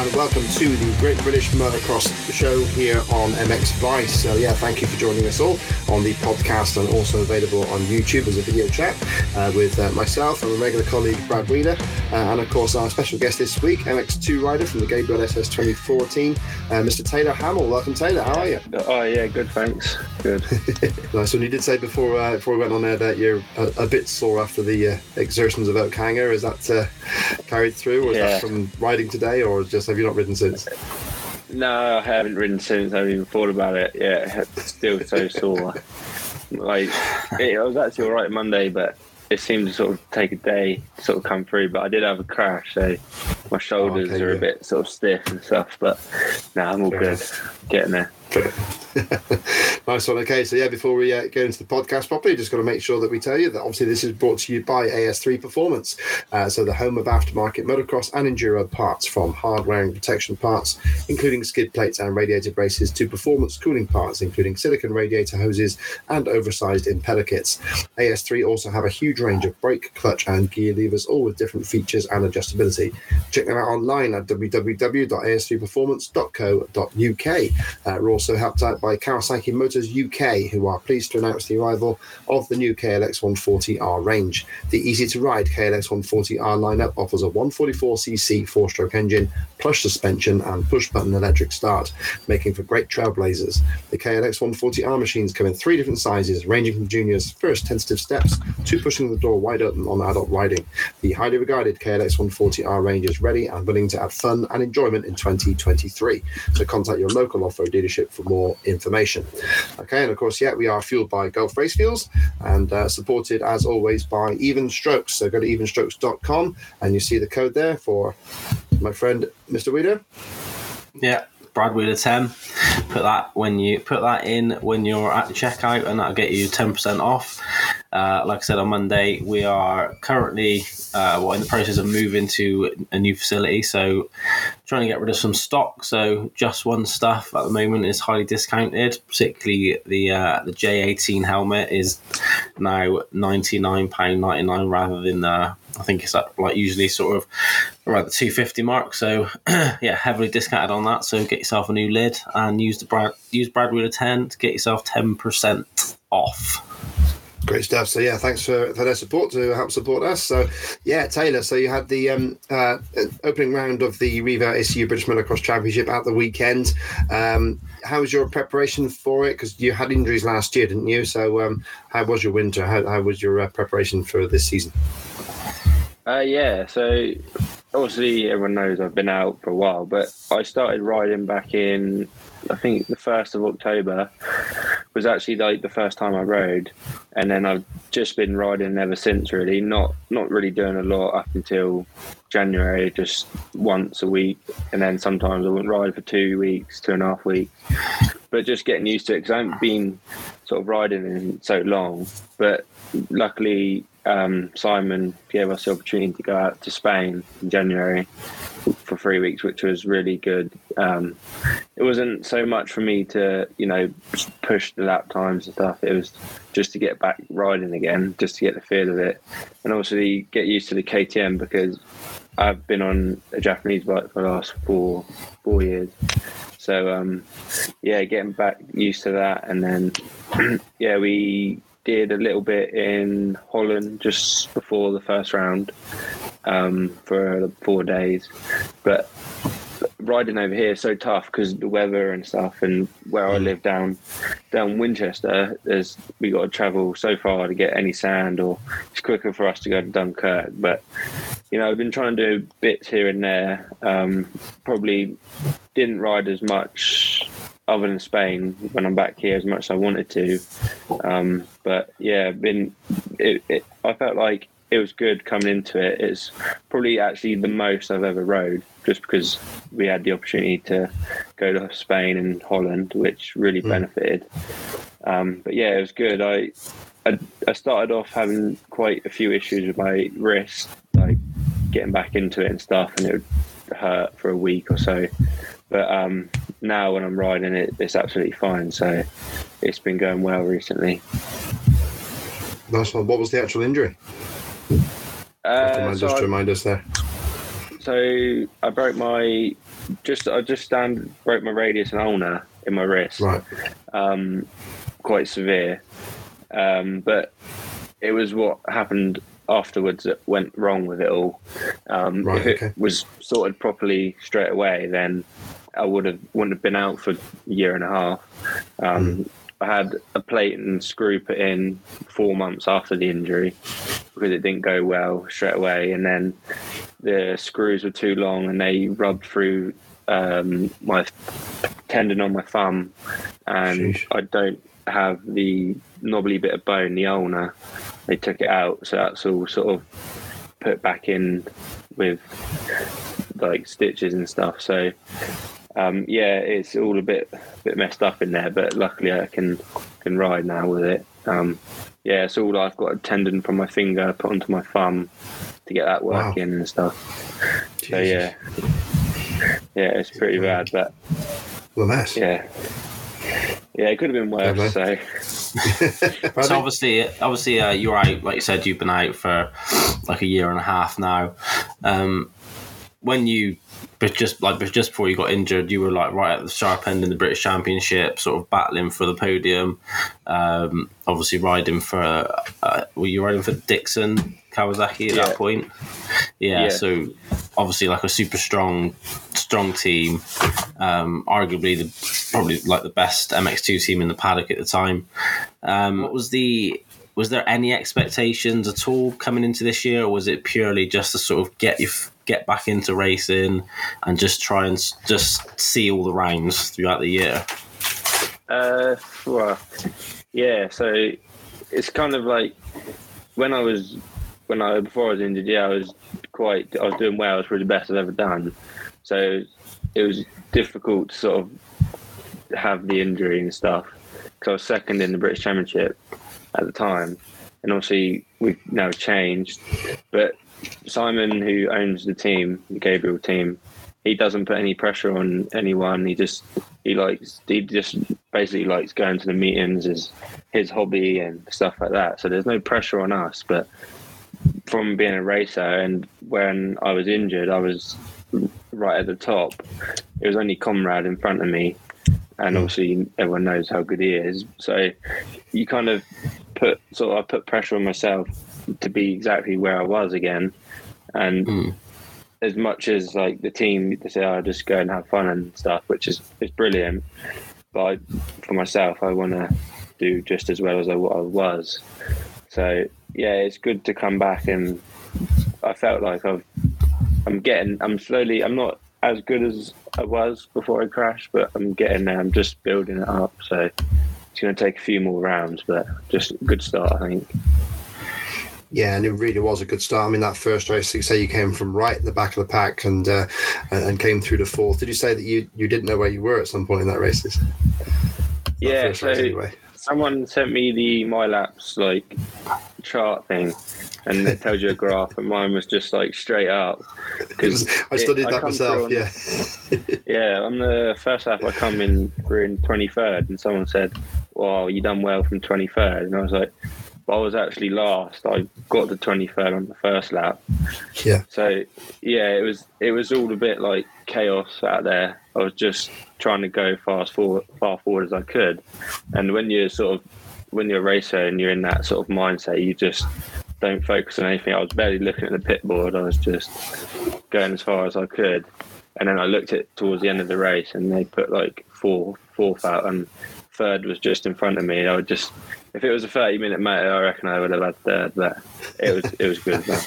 And welcome to the Great British Motocross Show here on MX Vice. So yeah, thank you for joining us all on the podcast and also available on YouTube as a video chat uh, with uh, myself and my regular colleague Brad Wheeler, uh, and of course our special guest this week, MX2 rider from the Gabriel SS 2014, uh, Mr. Taylor Hammal. Welcome, Taylor. How are you? Oh yeah, good. Thanks. Good. nice one. You did say before uh, before we went on there that you're a, a bit sore after the uh, exertions of Oakhanger. Is that carried through, or is Yeah. that from riding today, or just have you not ridden since? No, I haven't ridden since. I haven't even thought about it. Yeah, still so sore. like it, I was actually all right Monday, but it seemed to sort of take a day to sort of come through. But I did have a crash, so my shoulders okay, are yeah. a bit sort of stiff and stuff. But no, I'm all Fair good. Getting there. nice one. Okay, so yeah, before we uh, go into the podcast properly, just got to make sure that we tell you that obviously this is brought to you by AS3 Performance, uh, so the home of aftermarket motocross and enduro parts, from hardware and protection parts, including skid plates and radiator braces, to performance cooling parts, including silicon radiator hoses and oversized impeller kits. AS3 also have a huge range of brake, clutch, and gear levers, all with different features and adjustability. Check them out online at www.as3performance.co.uk. Uh, we're also helped out by Kawasaki Motors UK, who are pleased to announce the arrival of the new KLX 140R range. The easy to ride KLX 140R lineup offers a 144cc four stroke engine, plush suspension, and push button electric start, making for great trailblazers. The KLX 140R machines come in three different sizes, ranging from juniors' first tentative steps to pushing the door wide open on adult riding. The highly regarded KLX 140R range is ready and willing to add fun and enjoyment in 2023. So contact your local off-road dealership for more information. Okay, and of course, yeah, we are fueled by Gulf Race Fuels and uh, supported as always by Even Strokes. So go to evenstrokes.com and you see the code there for my friend Mr. Wheeler. Yeah, Brad Wheeler ten. Put that when you put that in when you're at the checkout, and that'll get you ten percent off. Uh, like I said on Monday, we are currently uh, well, in the process of moving to a new facility, so trying to get rid of some stock. So just one stuff at the moment is highly discounted. Particularly the uh, the J18 helmet is now ninety nine pound ninety nine rather than uh, I think it's at like usually sort of around the 250 mark. So yeah, heavily discounted on that. So get yourself a new lid and use the Brad use Brad Wheeler 10 to get yourself 10% off. Great stuff. So yeah, thanks for, for their support to help support us. So yeah, Taylor. So you had the um, uh, opening round of the Revo ACU British Motocross Championship at the weekend. Um, how was your preparation for it? Because you had injuries last year, didn't you? So um, how was your winter? How, how was your uh, preparation for this season? Uh, yeah, so obviously everyone knows I've been out for a while, but I started riding back in, I think the 1st of October was actually like the first time I rode. And then I've just been riding ever since, really. Not not really doing a lot up until January, just once a week. And then sometimes I wouldn't ride for two weeks, two and a half weeks. But just getting used to it because I haven't been sort of riding in so long. But luckily, um, Simon gave us the opportunity to go out to Spain in January for three weeks, which was really good. Um, it wasn't so much for me to, you know, push the lap times and stuff. It was just to get back riding again, just to get the feel of it, and obviously get used to the KTM because I've been on a Japanese bike for the last four four years. So um, yeah, getting back used to that, and then yeah, we did a little bit in Holland just before the first round um, for four days, but riding over here is so tough because the weather and stuff, and where I live down down Winchester, there's we got to travel so far to get any sand, or it's quicker for us to go to Dunkirk. But you know, I've been trying to do bits here and there. Um, probably didn't ride as much other than Spain when I'm back here as much as I wanted to. Um, but yeah, been it, it, I felt like it was good coming into it. It's probably actually the most I've ever rode, just because we had the opportunity to go to Spain and Holland, which really benefited. Um, but yeah, it was good. I, I I started off having quite a few issues with my wrist, like getting back into it and stuff, and it would hurt for a week or so. But um, now when I'm riding it, it's absolutely fine. So it's been going well recently. Nice one. What was the actual injury? Uh, Remind so us I- remind us there. so I broke my just I just stand broke my radius and ulna in my wrist. Right. Um, quite severe. Um, but it was what happened afterwards that went wrong with it all. Um, Right, if it okay. was sorted properly straight away, then I would have wouldn't have been out for a year and a half. Um, I had a plate and screw put in four months after the injury because it didn't go well straight away, and then the screws were too long and they rubbed through um, my tendon on my thumb, and Sheesh. I don't have the knobbly bit of bone, the ulnar. They took it out, so that's all sort of put back in with like stitches and stuff. So um, yeah, it's all a bit bit messed up in there, but luckily I can can ride now with it. Um, yeah, it's all I've got a tendon from my finger put onto my thumb to get that Wow. working and stuff. So yeah, yeah, it's pretty bad, but What a mess. yeah, yeah, it could have been Yeah, worse. So So obviously, obviously, uh, you're out. Like you said, you've been out for like a year and a half now. Um, when you, but just like but just before you got injured, you were like right at the sharp end in the British Championship, sort of battling for the podium. Um, obviously, riding for uh, were you riding for Dixon Kawasaki at Yeah. that point? Yeah, Yeah. So obviously, like a super strong, strong team. Um, arguably the probably like the best MX2 team in the paddock at the time. Um, what was the was there any expectations at all coming into this year, or was it purely just to sort of get you get back into racing and just try and just see all the rounds throughout the year? Uh, well, yeah. So it's kind of like when I was when I before I was injured. Yeah, I was quite. I was doing well. It was probably the best I've ever done. So it was difficult to sort of have the injury and stuff because I was second in the British Championship at the time, and obviously we've now changed. But Simon, who owns the team, the Gabriel team, he doesn't put any pressure on anyone. He just he likes he just basically likes going to the meetings as his hobby and stuff like that. So there's no pressure on us. But from being a racer and when I was injured, I was right at the top. It was only Conrad in front of me, and obviously everyone knows how good he is. So you kind of put sort of I put pressure on myself to be exactly where I was again, and Mm. as much as like the team they say, "I just go and have fun and stuff," which is is brilliant. But I, for myself, I want to do just as well as I, what I was. So yeah, it's good to come back, and I felt like I've I'm getting I'm slowly I'm not as good as I was before I crashed, but I'm getting there. I'm just building it up. So it's going to take a few more rounds, but just a good start, I think. Yeah, and it really was a good start. I mean, that first race, you say you came from right at the back of the pack and uh, and came through the fourth. Did you say that you, you didn't know where you were at some point in that race? Yeah, so anyway. someone sent me the my laps like chart thing, and it tells you a graph, and mine was just like straight up. Because I studied I that come myself. on- Yeah, Yeah, on the first lap, I come in, we're in 23rd, and someone said, Well, you done well from 23rd. And I was like, I was actually last. I got to 23rd on the first lap. yeah, So, yeah, it was it was all a bit like chaos out there. I was just trying to go fast forward, far forward as I could. And when you're sort of, when you're a racer and you're in that sort of mindset, you just don't focus on anything. I was barely looking at the pit board. I was just going as far as I could. And then I looked at towards the end of the race, and they put like four, fourth out, and third was just in front of me. I would just, if it was a thirty-minute matter, I reckon I would have had third. But it was, it was good. Yeah,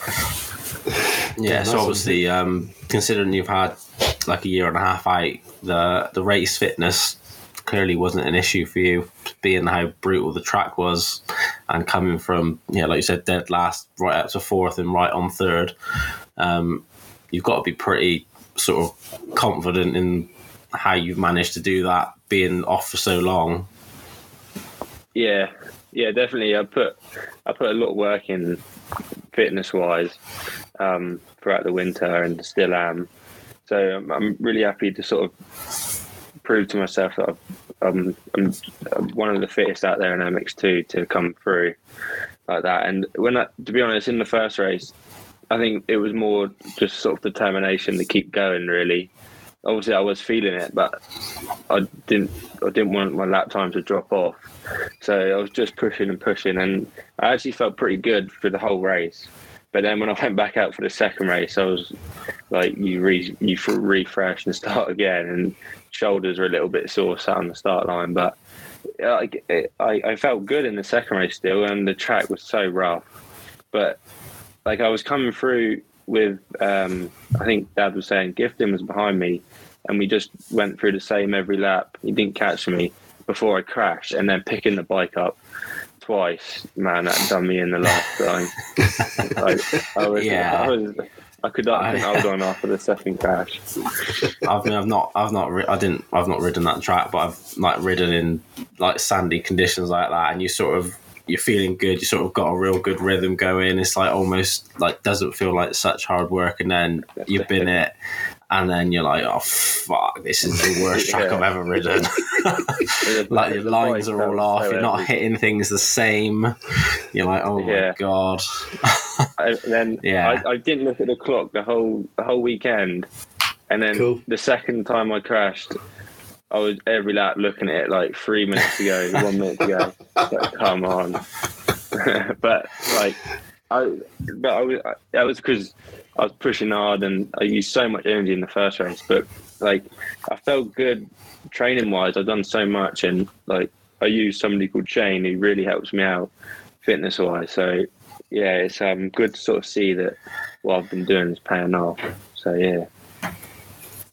Yeah, so obviously, um, considering you've had like a year and a half out, the the race fitness clearly wasn't an issue for you, being how brutal the track was, and coming from yeah, like you said, dead last right up to fourth and right on third. Um, you've got to be pretty sort of confident in how you've managed to do that, being off for so long. Yeah, yeah, definitely. I put I put a lot of work in fitness wise um, throughout the winter, and still am. So I'm, I'm really happy to sort of prove to myself that I'm, I'm one of the fittest out there in MX2 to come through like that. And when I, to be honest, in the first race, I think it was more just sort of determination to keep going. Really, obviously I was feeling it, but I didn't. I didn't want my lap time to drop off, so I was just pushing and pushing, and I actually felt pretty good for the whole race. But then when I went back out for the second race, I was like, you re you refresh and start again, and shoulders were a little bit sore sat on the start line, but. I, I, I felt good in the second race still, and the track was so rough. But like I was coming through with, um, I think Dad was saying, Gifting was behind me, and we just went through the same every lap. He didn't catch me before I crashed, and then picking the bike up twice, man, that done me in the last time. like, I was, Yeah. I was, I could not think hold on after the second crash. I've I've not I've not ri- I didn't I've not ridden that track, but I've like ridden in like sandy conditions like that, and you sort of you're feeling good. You sort of got a real good rhythm going. It's like almost like doesn't feel like such hard work, and then you've been it, and then you're like, oh fuck, this is the worst track Yeah. I've ever ridden. like your The lines bike are all off. so You're not heavy. hitting things the same. You're like, oh Yeah. my god. I, and then Yeah. I, I didn't look at the clock the whole the whole weekend, and then Cool. the second time I crashed, I was every lap looking at it like three minutes ago, one minute ago. Like, come on, but like I, but I was that was because I was pushing hard and I used so much energy in the first race, but like I felt good training wise. I've done so much and like I use somebody called Shane who really helps me out fitness wise. So yeah, it's um good to sort of see that what I've been doing is paying off. So yeah,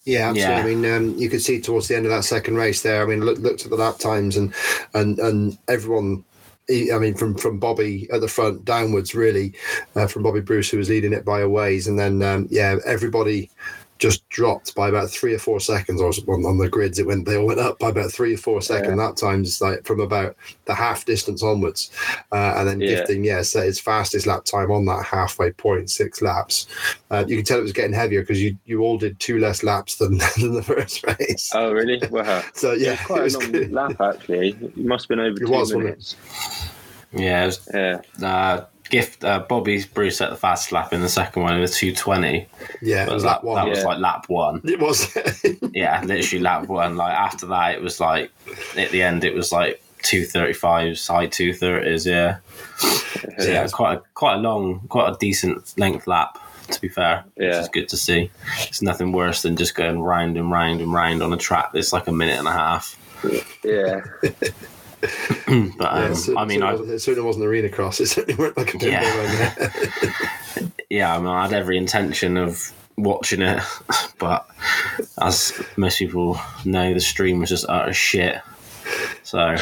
Yeah, absolutely. Yeah. I mean, um, you could see towards the end of that second race there. I mean, look, looked at the lap times and and and everyone. I mean, from from Bobby at the front downwards, really, uh, from Bobby Bruce who was leading it by a ways, and then um, yeah, everybody just dropped by about three or four seconds, or on, on the grids, it went they all went up by about three or four seconds. That times like from about the half distance onwards, uh, and then Yeah. gifting, yeah, set his fastest lap time on that halfway point, six laps. Uh, you can tell it was getting heavier because you you all did two less laps than, than the first race. Oh really? Wow. so yeah, It's quite it was a long good. lap actually. It must have been over It two was, wasn't it? minutes. Yeah, it was, Yeah. uh, gift uh, Bobby Bruce set the fast lap in the second one. It was two twenty. Yeah, it was that, that one. that was like lap one. It was. Yeah, literally lap one. Like after that, it was like at the end, it was like two thirty fives, high two thirties. Yeah, so, yeah, it's quite a quite a long, quite a decent length lap. To be fair, which Yeah. is good to see. It's nothing worse than just going round and round and round on a track that's like a minute and a half. Yeah. But um, yeah, it, I mean, certainly I, wasn't, it certainly wasn't arena cross. It certainly weren't like a pinball Yeah. yeah, I mean, I had every intention of watching it, but as most people know, the stream was just utter shit. So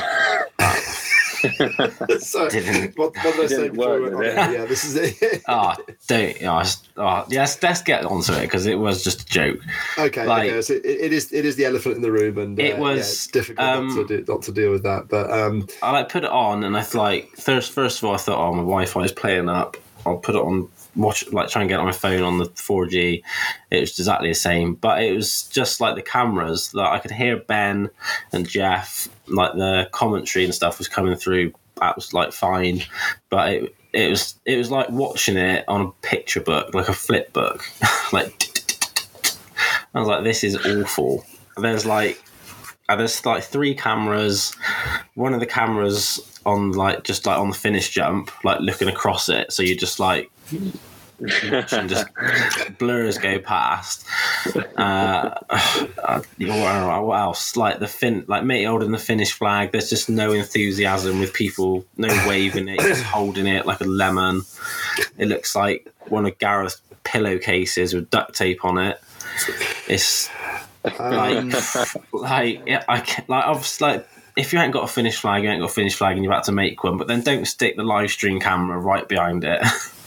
so, Didn't- what, what did I say before? work, went did on it? air? Yeah, this is it. oh, don't. Know, oh, yes, let's get onto it because it was just a joke. okay, like- okay. So it, it is it is the elephant in the room, and uh, It yeah, was, it's difficult um, not, to do, not to deal with that. But um, I like put it on, and I like first. First of all, I thought, oh, my Wi-Fi is playing up. I'll put it on. Watch like try and get on my phone on the 4G. It was exactly the same, but it was just like the cameras that I could hear Ben and Jeff, like the commentary and stuff was coming through. That was like fine, but it it was it was like watching it on a picture book, like a flip book. like I was like, this is awful. There's like uh, there's like three cameras. One of the cameras on like just like on the finish jump, like looking across it. So you're just like watching just blurs go past. Uh, uh, what else? Like the fin, like Matey holding the Finnish flag. There's just no enthusiasm with people, no waving it, just holding it like a lemon. It looks like one of Gareth's pillowcases with duct tape on it. It's um, like yeah, I can, like obviously like if you ain't got a Finnish flag, you ain't got a Finnish flag, and you're about to make one. But then don't stick the live stream camera right behind it.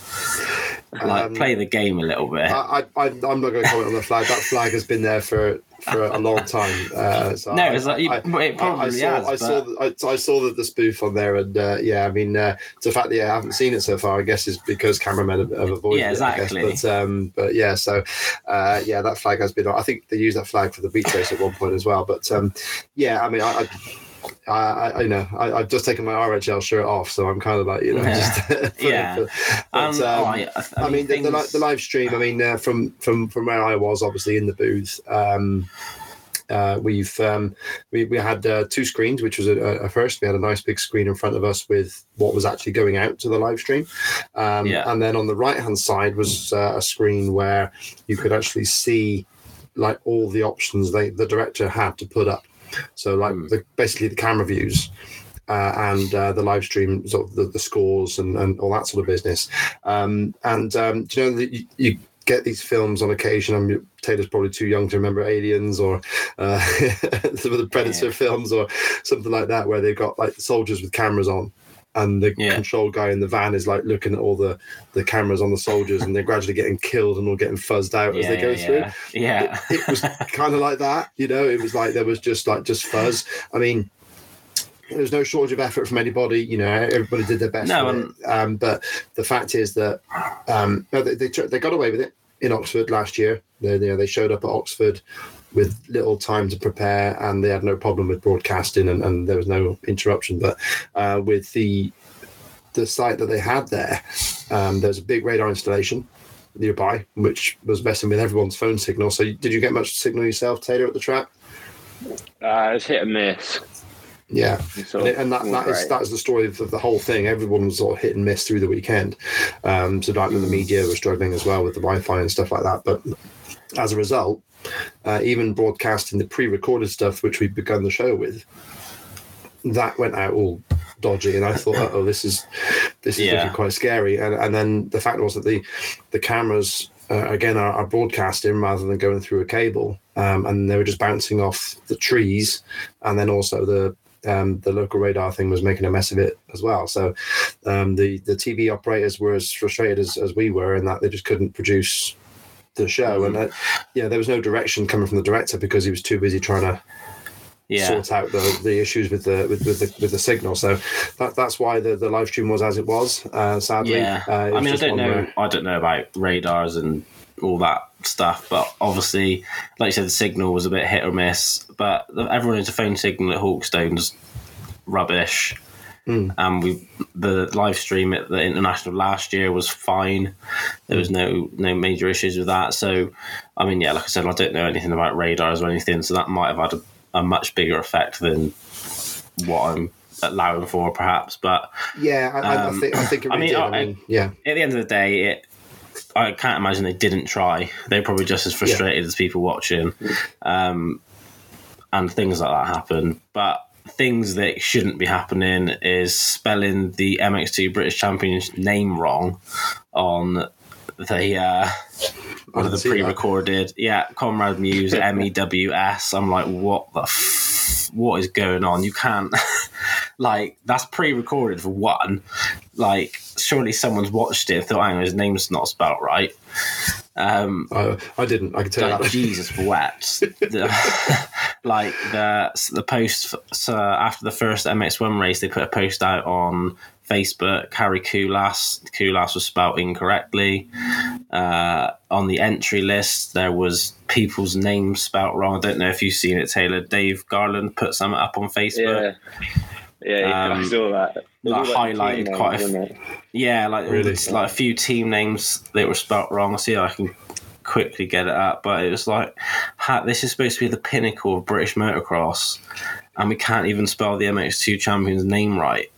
like Um, play the game a little bit. I, I, I'm not going to comment on the flag. That flag has been there for for a long time. Uh, so no, I- it's like, you- I- it probably I, I saw, has. I saw, but- the, I, I saw the, the spoof on there, and uh, yeah, I mean, uh, the fact that yeah, I haven't seen it so far, I guess, is because cameramen have, have avoided Yeah, it. Guess. exactly. But um, but yeah, so uh, yeah, that flag has been. I think they used that flag for the beach race at one point as well. But um, yeah, I mean, I. I I, I know I, I've just taken my RHL shirt off, so I'm kind of like you know Yeah. just Yeah. but, Um, um, oh, I, I mean, the, the, the live stream. I mean, uh, from from from where I was, obviously in the booth. Um, uh, we've um, we we had uh, two screens, which was a, a first. We had a nice big screen in front of us with what was actually going out to the live stream, um, Yeah. and then on the right hand side was uh, a screen where you could actually see like all the options they the director had to put up. So like Hmm. the, basically the camera views. Uh, and uh, the live stream, sort of the, the scores and, and all that sort of business. Um, and um, do you know that you, you get these films on occasion? I mean, Taylor's probably too young to remember Aliens or uh, some of the Predator Yeah. films or something like that, where they've got like soldiers with cameras on. And the Yeah. control guy in the van is like looking at all the, the cameras on the soldiers, and they're gradually getting killed and all getting fuzzed out as they go yeah, through yeah. yeah. it, it was kind of like that you know it was like there was just like just fuzz i mean there was no shortage of effort from anybody you know everybody did their best No, it. Um, but the fact is that um, they, they, they got away with it in oxford last year they, you know, they showed up at oxford with little time to prepare and they had no problem with broadcasting and, and there was no interruption but uh, with the the site that they had there um, there's a big radar installation nearby, which was messing with everyone's phone signal. So, did you get much signal yourself, Taylor, at the track? Uh, it's hit and miss. Yeah, and, that, that is that is the story of the whole thing. Everyone was sort of hit and miss through the weekend. Um, so, like the media was struggling as well with the Wi-Fi and stuff like that. But as a result, uh, even broadcasting the pre-recorded stuff, which we'd begun the show with, that went out all dodgy, and I thought, oh, this is this is Yeah. looking quite scary. And and then the fact was that the the cameras uh, again are, are broadcasting rather than going through a cable, um, and they were just bouncing off the trees, and then also the um, the local radar thing was making a mess of it as well. So um, the the TV operators were as frustrated as, as we were in that they just couldn't produce the show, and uh, yeah, there was no direction coming from the director because he was too busy trying to yeah. sort out the, the issues with the with, with the with the signal. So that that's why the, the live stream was as it was. Uh, sadly, Yeah, uh, it I mean, I don't know. where- I don't know about radars and all that stuff, but obviously, like you said, the signal was a bit hit or miss. But the- everyone knows the phone signal at Hawkstone's rubbish. Hmm. And we, the live stream at the international last year was fine. There was no no major issues with that. So, I mean, yeah, like I said, I don't know anything about radars or anything, so that might have had a, a much bigger effect than what I'm allowing for, perhaps. But Yeah, I, I- I Um, think I think it I really mean. I- I mean, yeah, at the end of the day, it I can't imagine they didn't try. They're probably just as frustrated as people watching, um, and things like that happen. But things that shouldn't be happening is spelling the MX2 British Champions name wrong on the uh, one of the pre-recorded. Yeah, Conrad Muse M E W S. I'm like, what the. F- what is going on? You can't like that's pre-recorded for one. Like, surely someone's watched it and thought, "Hang on, his name's not spelled right." Um, I, I didn't. I can tell you like that. Jesus wept. The- like the the post so after the first MX1 race, they put a post out on Facebook. Harri Kullas, Kullas was spelt incorrectly. Uh, on the entry list, there was people's names spelt wrong. I don't know if you've seen it, Taylor. Dave Garland put some up on Facebook. Yeah. Yeah, Um, I saw that. It like all, team highlighted names, quite a wasn't? Yeah, like Really? it's like a few team names that were spelt wrong. I see I can quickly get it up, but it was like ha, this is supposed to be the pinnacle of British motocross, and we can't even spell the MX2 champion's name right.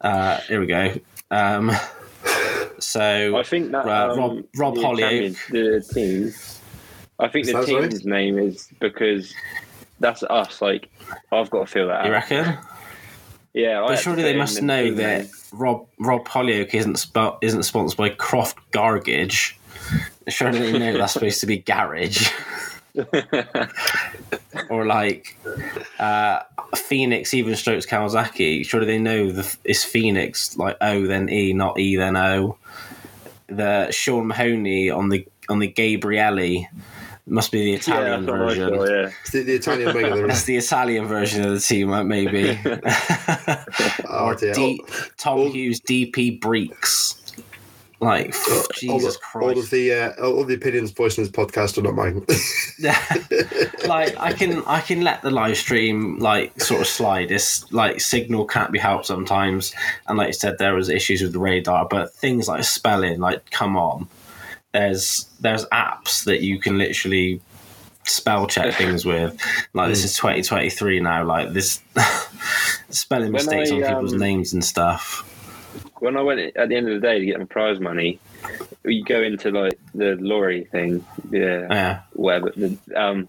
Uh, here we go. Um, so I think that Uh, um, Rob- Rob the Hollyoak. the team. I think Is the that right? team's name is because that's us. Like I've got to feel that. you out. reckon? Yeah, I But surely they must know that name. Rob Rob Hollyoak isn't spelt isn't sponsored by Croft Gargage. Surely they know that's supposed to be garage. or like uh, Phoenix even strokes Kawasaki. Surely they know the it's Phoenix like O then E, not E then O. The Sean Mahoney on the on the Gabrielli Must be the Italian that's what I version. saw, yeah. It's the, the Italian wing of the That's the Italian version of the team, uh, maybe. Oh, dear. D- Tom all- Hughes, DP Breeks. Like, all, Jesus of, all of the uh, all of the opinions voiced in this podcast are not mine. like I can I can let the live stream like sort of slide. This like signal can't be helped sometimes, and like you said, there was issues with the radar. But things like spelling, like come on, there's there's apps that you can literally spell check things with. Like this is 2023 now. Like this spelling When mistakes I, on people's um, names and stuff. When I went at the end of the day to get my prize money, you go into like the lorry thing, yeah, Yeah, whatever. The, um,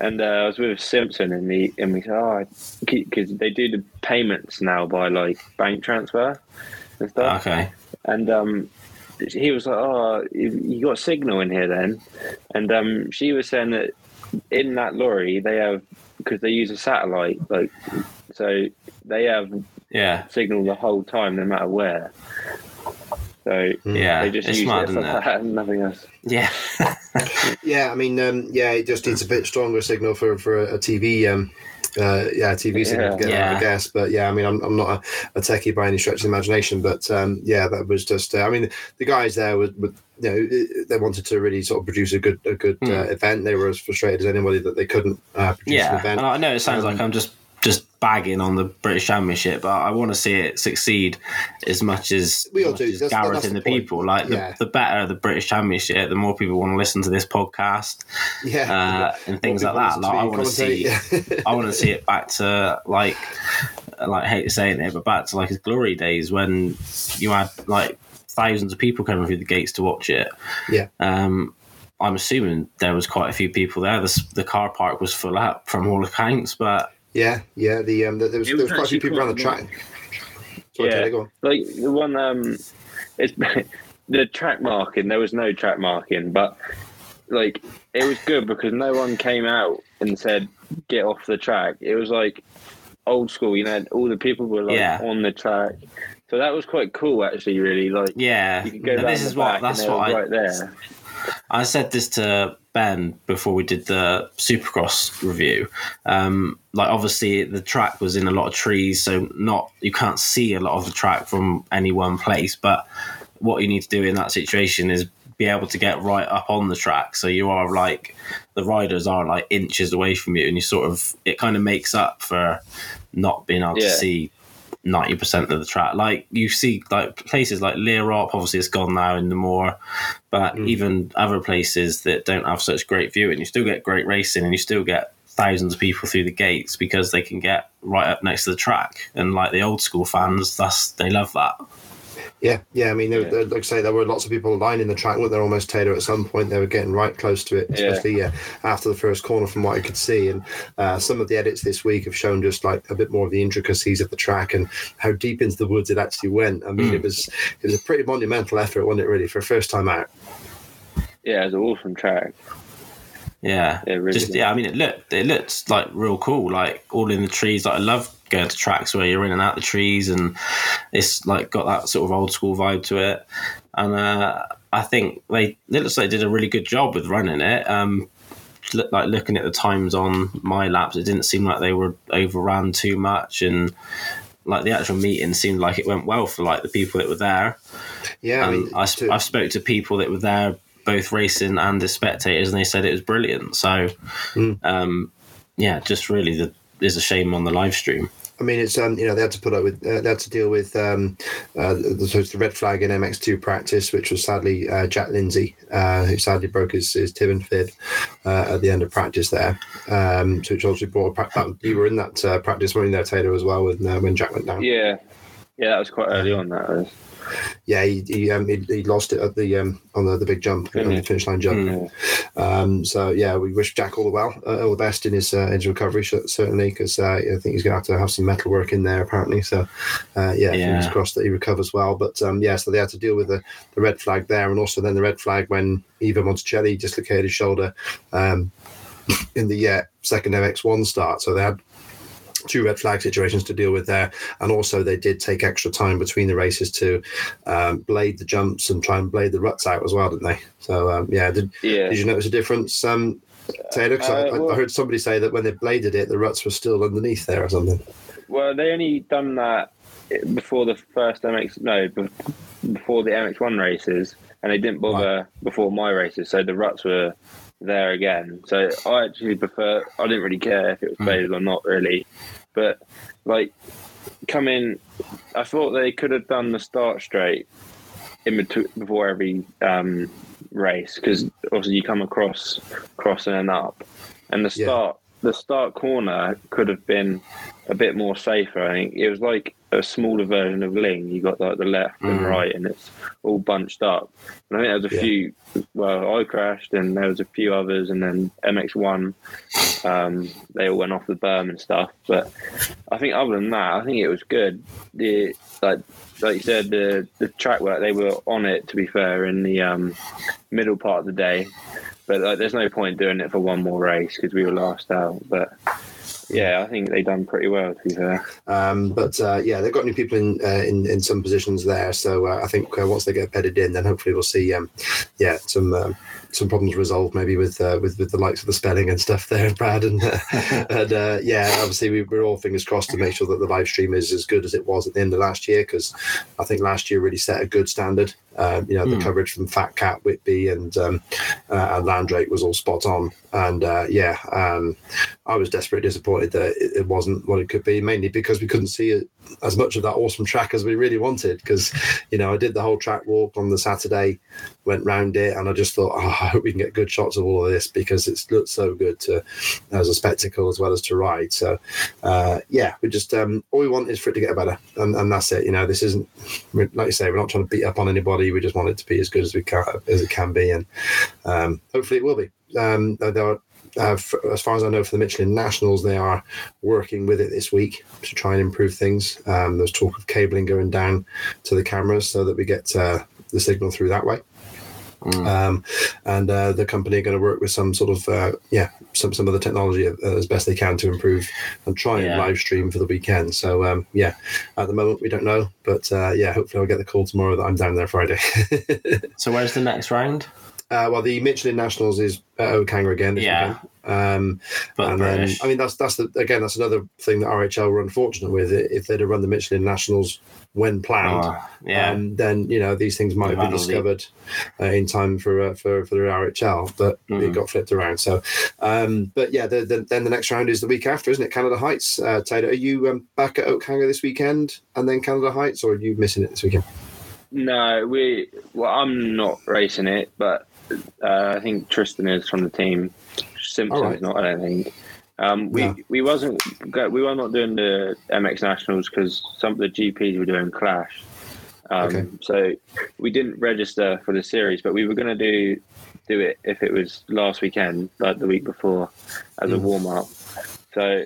and uh, I was with Simpson, and he and we said, "Oh, because they do the payments now by like bank transfer and stuff." okay. And um, he was like, "Oh, you you got signal in here then?" And um, she was saying that in that lorry they have because they use a satellite, like so they have Yeah, signal the whole time, no matter where. So yeah. they just it's use mad, it for isn't it? that and nothing else. Yeah. yeah, I mean, um, yeah, it just needs a bit stronger signal for for a, a TV. Um, uh, yeah, TV signal to get Yeah. I guess. But yeah, I mean, I'm, I'm not a, a techie by any stretch of the imagination, but um, yeah, that was just. Uh, I mean, the guys there were, were, you know, they wanted to really sort of produce a good a good Hmm. uh, event. They were as frustrated as anybody that they couldn't uh, produce an event. and I know it sounds like Um, I'm just just bagging on the British Championship, but I want to see it succeed as much as We all do. much as That's- that's garroting the the, people. Like the, Yeah. the better the British Championship, the more people want to listen to this podcast yeah, uh, and things like that. Like I want to see, I want to see it back to like, like I hate saying it, but back to like his glory days when you had like thousands of people coming through the gates to watch it. Yeah. Um, I'm assuming there was quite a few people there. The, the car park was full up from all accounts, but yeah, yeah. The um, there was, It there was was quite a few people around the track. Sorry, Yeah. Taylor, go on. Like the one, um, it's the track marking. There was no track marking, but like it was good because no one came out and said get off the track. It was like old school. You know, all the people were like Yeah. on the track. So that was quite cool, actually. Really, like yeah, you could go this is what back that's and what I right there. I said this to Ben before we did the Supercross review. Um, like obviously the track was in a lot of trees, so not you can't see a lot of the track from any one place. But what you need to do in that situation is be able to get right up on the track, so you are like the riders are like inches away from you, and you sort of it kind of makes up for not being able to see. Ninety percent of the track, like you see, like places like Learop, obviously it's gone now in the more, but Mm. even other places that don't have such great viewing, you still get great racing and you still get thousands of people through the gates because they can get right up next to the track. And like the old school fans, that's they love that. Yeah, yeah. I mean, there, Yeah. there- like I say, there were lots of people lining the track. weren't there almost Taylor at some point. They were getting right close to it, especially yeah. after the first corner, from what I could see. And uh, some of the edits this week have shown just like a bit more of the intricacies of the track and how deep into the woods it actually went. I mean, Mm. it was it was a pretty monumental effort, wasn't it? Really, for a first time out. Yeah, it was an awesome track. Yeah, Yeah, really just yeah. I mean, it looked it looked like real cool, like all in the trees. Like I love going to tracks where you're in and out the trees, and it's like got that sort of old school vibe to it. And uh, I think they it looks like they did a really good job with running it. Um, look, like looking at the times on my laps, it didn't seem like they were overran too much, and like the actual meeting seemed like it went well for like the people that were there. Yeah, I And mean, I, to- I've spoke to people that were there, both racing and as spectators, and they said it was brilliant. So, Mm. um, yeah, just really the, is a shame on the live stream. I mean, it's um, you know they had to put up with uh, they had to deal with um, uh, the, the red flag in MX2 practice, which was sadly uh, Jack Lindsay, uh, who sadly broke his, his tib and fib uh, at the end of practice there. Um, so which obviously brought pra- that, you were in that uh, practice running there, Taylor, as well, when when Jack went down. Yeah, yeah, that was quite early on. That was. Yeah, he he, um, he, he lost it at the um, on the, the big jump, on the finish line jump. Mm. Um, so yeah, we wish Jack all the well, uh, all the best in his uh, his recovery, certainly, because uh, I think he's going to have to have some metal work in there apparently. So uh, yeah, Yeah. fingers crossed that he recovers well. But um, yeah, so they had to deal with the, the red flag there, and also then the red flag when Ivo Monticelli dislocated his shoulder um, in the uh, second MX1 start. So they had two red flag situations to deal with there, and also they did take extra time between the races to um, blade the jumps and try and blade the ruts out as well, didn't they? So um, yeah, did Yeah, did you notice a difference um, Taylor? Uh, I- well- I heard somebody say that when they bladed it, the ruts were still underneath there or something. Well, they only done that before the first MX. No, before the MX1 races, and they didn't bother before my races. So the ruts were there again. So I actually prefer. I didn't really care if it was faded or not, really. But like coming, I thought they could have done the start straight in between before every um, race because also you come across crossing and up, and the Yeah. start the start corner could have been a bit more safer. I think it was like a smaller version of Ling. You got like the left and Mm. right, and it's all bunched up. And I think there was a Yeah. few. Well, I crashed, and there was a few others, and then MX1. Um, they all went off the berm and stuff. But I think other than that, I think it was good. The like like you said, the the track work they were on it. To be fair, in the um, middle part of the day, but like, there's no point doing it for one more race because we were last out. But yeah, I think they've done pretty well. To be fair, Um, but uh, yeah, they've got new people in uh, in, in some positions there. So uh, I think uh, once they get bedded in, then hopefully we'll see um, yeah some um some problems resolved maybe with uh, with with the likes of the spelling and stuff there, Brad. And uh, and uh, yeah, obviously we, we're all fingers crossed to make sure that the live stream is as good as it was at the end of last year because I think last year really set a good standard. Um, you know, the Hmm. coverage from Fat Cat, Whitby, and um, uh, and Landrake was all spot on. And uh, yeah, um, I was desperately disappointed that it, it wasn't what it could be, mainly because we couldn't see it, as much of that awesome track as we really wanted. Because you know, I did the whole track walk on the Saturday, went round it, and I just thought, oh, I hope we can get good shots of all of this because it's looked so good to as a spectacle as well as to ride. So uh, yeah, we just um, all we want is for it to get better, and, and that's it. You know, this isn't like you say, we're not trying to beat up on anybody. We just want it to be as good as we can as it can be, and um, hopefully it will be. Um, there are uh, f as far as I know, for the Michelin Nationals, they are working with it this week to try and improve things. Um, there's talk of cabling going down to the cameras so that we get uh, the signal through that way. Mm. Um, and uh, the company are going to work with some sort of uh, yeah some some of the technology uh, as best they can to improve and try and live stream for the weekend. So um, yeah, at the moment we don't know, but uh, yeah, hopefully I'll get the call tomorrow that I'm down there Friday. So where's the next round? Uh, well, the Michelin Nationals is at Oakhanger again. This Yeah. Um, But and then, I mean, that's that's the again, that's another thing that RHL were unfortunate with. If they'd have run the Michelin Nationals when planned, Oh, yeah. um, then you know these things might have been discovered uh, in time for uh, for for the RHL, but it Mhm. got flipped around. So, um, but yeah, the, the, then the next round is the week after, isn't it? Canada Heights. Uh, Taylor, are you um, back at Oakhanger this weekend, and then Canada Heights, or are you missing it this weekend? no, we. Well, I'm not racing it, but uh, I think Tristan is from the team. Simpson's Alright. not. I don't think. Um, we No. we wasn't we were not doing the MX Nationals because some of the GPs were doing Clash. Um, Okay. So we didn't register for the series, but we were going to do do it if it was last weekend, like the week before, as a Mm. warm up. So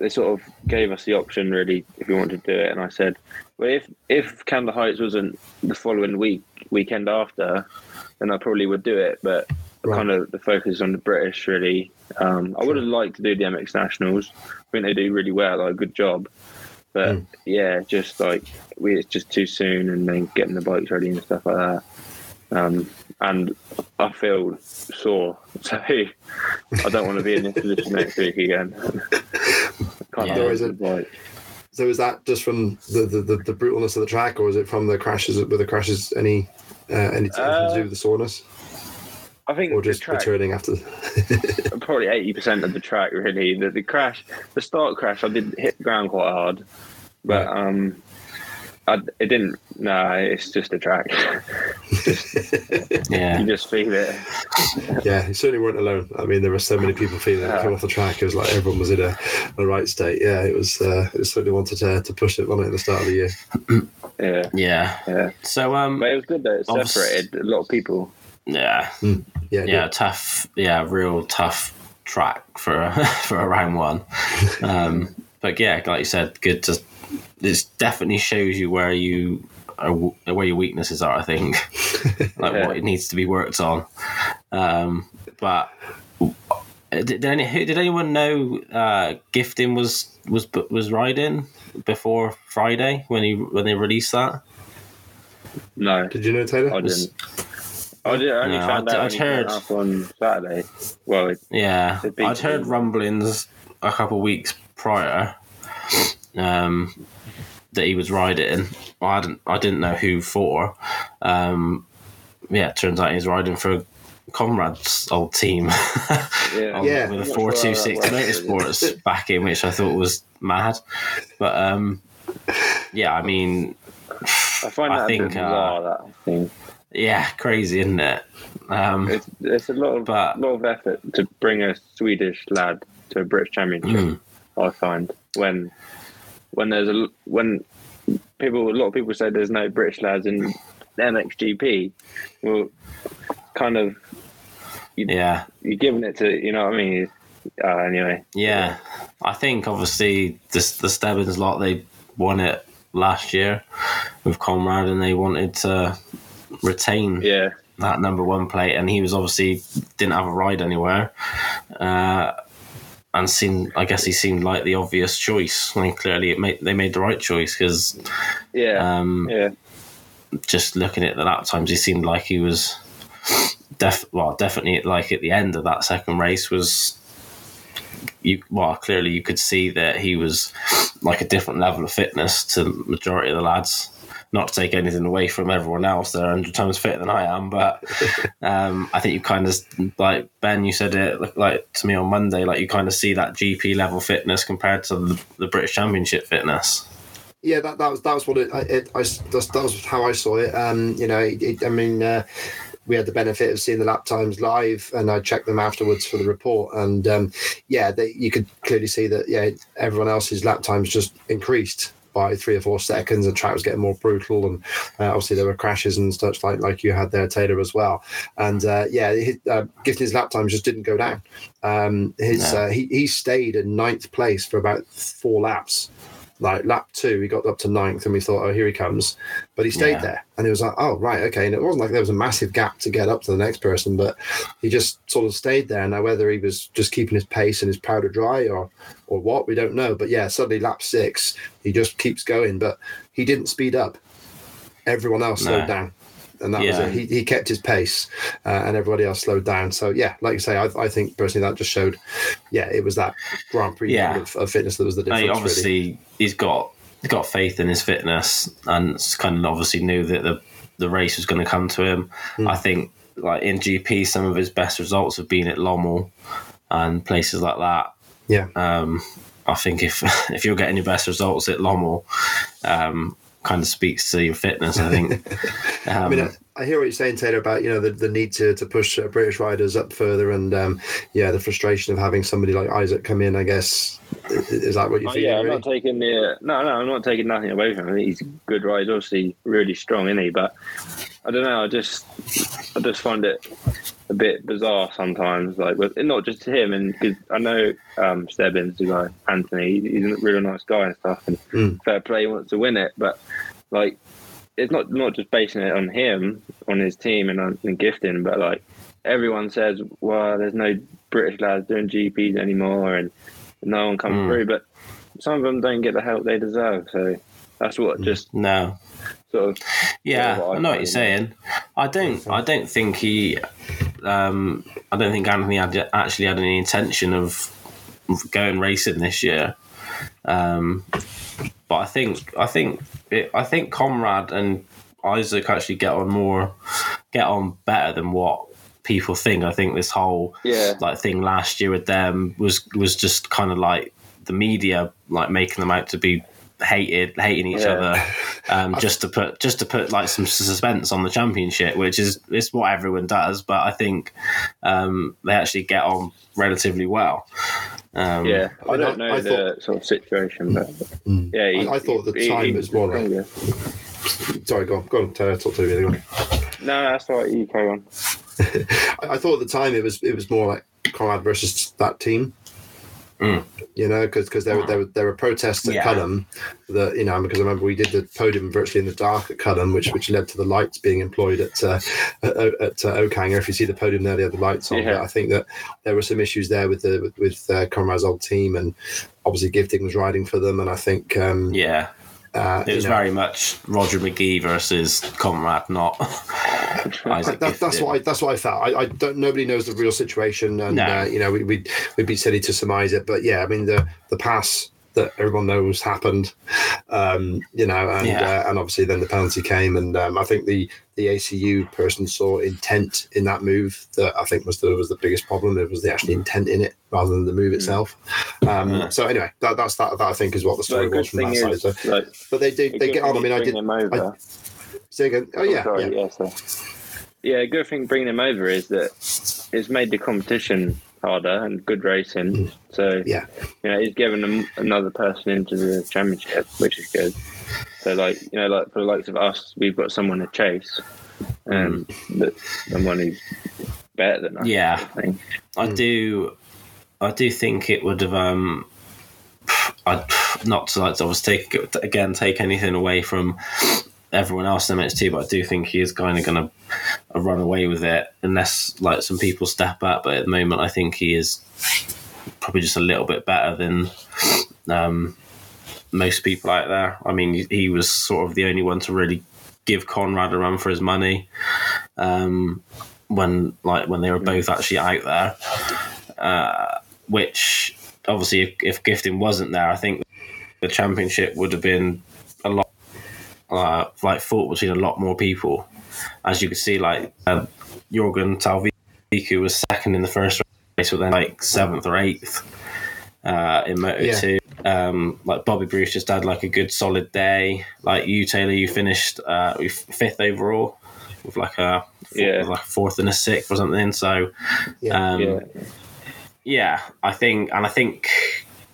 they sort of gave us the option really if we wanted to do it, and I said, well, if if Canada Heights wasn't the following week weekend after, then I probably would do it, but. Right. Kind of the focus on the British, really. Um, I would have liked to do the MX Nationals. I think they do really well, like a good job. But Mm. yeah, just like we, it's just too soon, and then getting the bikes ready and stuff like that. Um, and I feel sore, so I don't want to be in this position next week again. Yeah. is a- So is that just from the, the, the, the brutalness of the track, or is it from the crashes? Were the crashes any uh, anything Uh, to do with the soreness, I think or just track, returning after? probably eighty percent of the track really. The, the crash, the start crash, I did hit the ground quite hard, but Right. um, I, it didn't. No, it's just a track. yeah. you just feel it. yeah, you certainly weren't alone. I mean, there were so many people feeling it come off the track. It was like everyone was in a, a right state. Yeah, it was. Uh, it certainly wanted to, to push it, wasn't it, at the start of the year? Yeah, Yeah. yeah. So um But it was good that it Obvious- separated a lot of people. yeah. Yeah, Yeah, did. tough yeah, real tough track for a, for a round one. Um but yeah, like you said, good to this definitely shows you where you are, where your weaknesses are, I think. like Yeah. what it needs to be worked on. Um but did, did, any, did anyone know uh, Gifting was was was riding before Friday when he when they released that? No, Did you know Taylor? I didn't. I did, I only no, found I'd, out I'd when he went heard- up on Saturday. Well, it, Yeah, I'd heard rumblings a couple of weeks prior um, that he was riding. Well, I didn't. I didn't know who for. Um, yeah, it turns out he's riding for a Conrad's old team. yeah, on- Yeah. with a not four sure two how six motorsports backing, which I thought was mad. But um, yeah, I mean, I find I that a think, bit bizarre. that thing. yeah, crazy, isn't it? Um, It's, it's a lot of But- lot of effort to bring a Swedish lad to a British Championship. mm, I find when when there's a when people a lot of people say there's no British lads in MXGP. Well, kind of yeah, you're giving it to you know what I mean. Uh, anyway, yeah. I think obviously the the Stebbins lot they won it last year with Conrad, and they wanted to retain yeah, that number one plate, and he was obviously didn't have a ride anywhere, uh, and seemed. I guess he seemed like the obvious choice. I mean, clearly, it made, they made the right choice because yeah, um, yeah, just looking at the lap times, he seemed like he was def well, definitely like at the end of that second race was you well clearly you could see that he was like a different level of fitness to the majority of the lads. Not to take anything away from everyone else, they're hundred times fitter than I am, but um, I think you kind of like Ben. You said it like, like to me on Monday, like you kind of see that GP level fitness compared to the, the British Championship fitness. Yeah, that, that was that was what it. I- it I that's, that was how I saw it. Um, you know, it, it- I mean, uh, we had the benefit of seeing the lap times live, and I checked them afterwards for the report. And um, yeah, they, you could clearly see that. Yeah, everyone else's lap times just increased by three or four seconds. The track was getting more brutal, and uh, obviously there were crashes and such like like you had there, Taylor, as well. And uh, yeah, his, uh, lap times just didn't go down. Um, his No. uh, he he stayed in ninth place for about four laps like lap two, he got up to ninth, and we thought, oh, here he comes. But he stayed Yeah. there, and it was like, oh, right, okay. And it wasn't like there was a massive gap to get up to the next person, but he just sort of stayed there. Now, whether he was just keeping his pace and his powder dry, or or what, we don't know. But yeah, suddenly lap six, he just keeps going, but he didn't speed up. Everyone else No. slowed down. And that was Yeah. it. He, he kept his pace, uh, and everybody else slowed down. So yeah, like you say, I, I think personally that just showed, yeah, it was that Grand Prix Yeah. of, of fitness that was the I difference. mean, really. obviously he's got he's got faith in his fitness and kind of obviously knew that the the race was going to come to him. Hmm. I think like in GP, some of his best results have been at Lommel and places like that. Yeah. Um, I think if if you're getting your best results at Lommel, um, kind of speaks to your fitness. I think. Um, I mean, I, I hear what you're saying, Taylor, about you know the, the need to, to push uh, British riders up further, and um, yeah, the frustration of having somebody like Isak come in. I guess is that what you're Oh, feeling? yeah, I'm really? not taking the no, no, I'm not taking nothing away from him. He's a good rider, obviously really strong, isn't he? But I don't know. I just, I just find it a bit bizarre sometimes. Like, with not just him, and because I know um, Stebbins, the guy Anthony, he's a really nice guy and stuff, and Mm. fair play, he wants to win it. But like, it's not not just basing it on him, on his team, and on and gifting, but like everyone says, well, there's no British lads doing GPs anymore, and no one comes Mm. through. But some of them don't get the help they deserve. So that's what just no. Sort of Yeah, Yeah, what I know what you're saying. I don't. I don't think he. Um, I don't think Anthony had actually had any intention of of going racing this year. Um, but I think I think it, I think Conrad and Isak actually get on more, get on better than what people think. I think this whole yeah. like thing last year with them was was just kind of like the media like making them out to be hated, hating each Yeah. other, um, just to put just to put like some suspense on the championship, which is is what everyone does. But I think um, they actually get on relatively well. Um, Yeah, I I don't know I- I the sort of situation, but Mm. yeah, he- I- I thought the he- time he- was more like- Sorry, go on, go on, Taylor, talk to me. Go on. No, no, that's all right. You carry on. I, I thought at the time it was it was more like Conrad versus that team. Mm. You know, because there were there were there were protests at Yeah. Culham that you know because I remember we did the podium virtually in the dark at Culham, which which led to the lights being employed at uh, at, at uh, Oakhanger. If you see the podium there, they have the lights on. Yeah. But I think that there were some issues there with the with, with uh, Conrad's old team, and obviously Gifting was riding for them, and I think um, yeah, Uh, It was know, very much Roger Magee versus Conrad, not Isak. that, that's what I, that's what I felt. I, I don't. Nobody knows the real situation, and No. uh, you know, we, we'd we'd be silly to surmise it. But yeah, I mean, the the pass that everyone knows happened, um, you know, and Yeah. uh, and obviously then the penalty came, and um, I think the the ACU person saw intent in that move that I think was the was the biggest problem. It was the actual intent in it rather than the move itself. Um, Yeah. So anyway, that, that's that. That I think is what the story a good was from thing that is, side. So, like, but they did they get on. I mean, I did. bringing him over. Say again. Oh yeah, sorry, yeah. yeah. so- yeah, a good thing bringing him over is that it's made the competition harder and good racing. So Mm. Yeah. you know, he's given them another person into the championship, which is good. So like you know, like for the likes of us, we've got someone to chase, and that someone who's better than us. Yeah. I. I Mm. do, I do think it would have. Um, I not to like to obviously take again take anything away from everyone else in the minutes too, but I do think he is kind of going to run away with it unless like some people step up. But at the moment, I think he is probably just a little bit better than um, most people out there. I mean, he- was sort of the only one to really give Conrad a run for his money um, when like when they were both actually out there. Uh, which obviously, if, if gifting wasn't there, I think the championship would have been a uh, like fought between a lot more people. As you can see, like uh, Jorgen Talviku was second in the first race, but then like seventh or eighth uh, in Moto Yeah. Two. Um, like Bobby Bruce just had like a good solid day. Like you, Taylor, you finished uh, with fifth overall with like a Yeah. like a fourth and a sixth or something. So Yeah. um, yeah, yeah, I think, and I think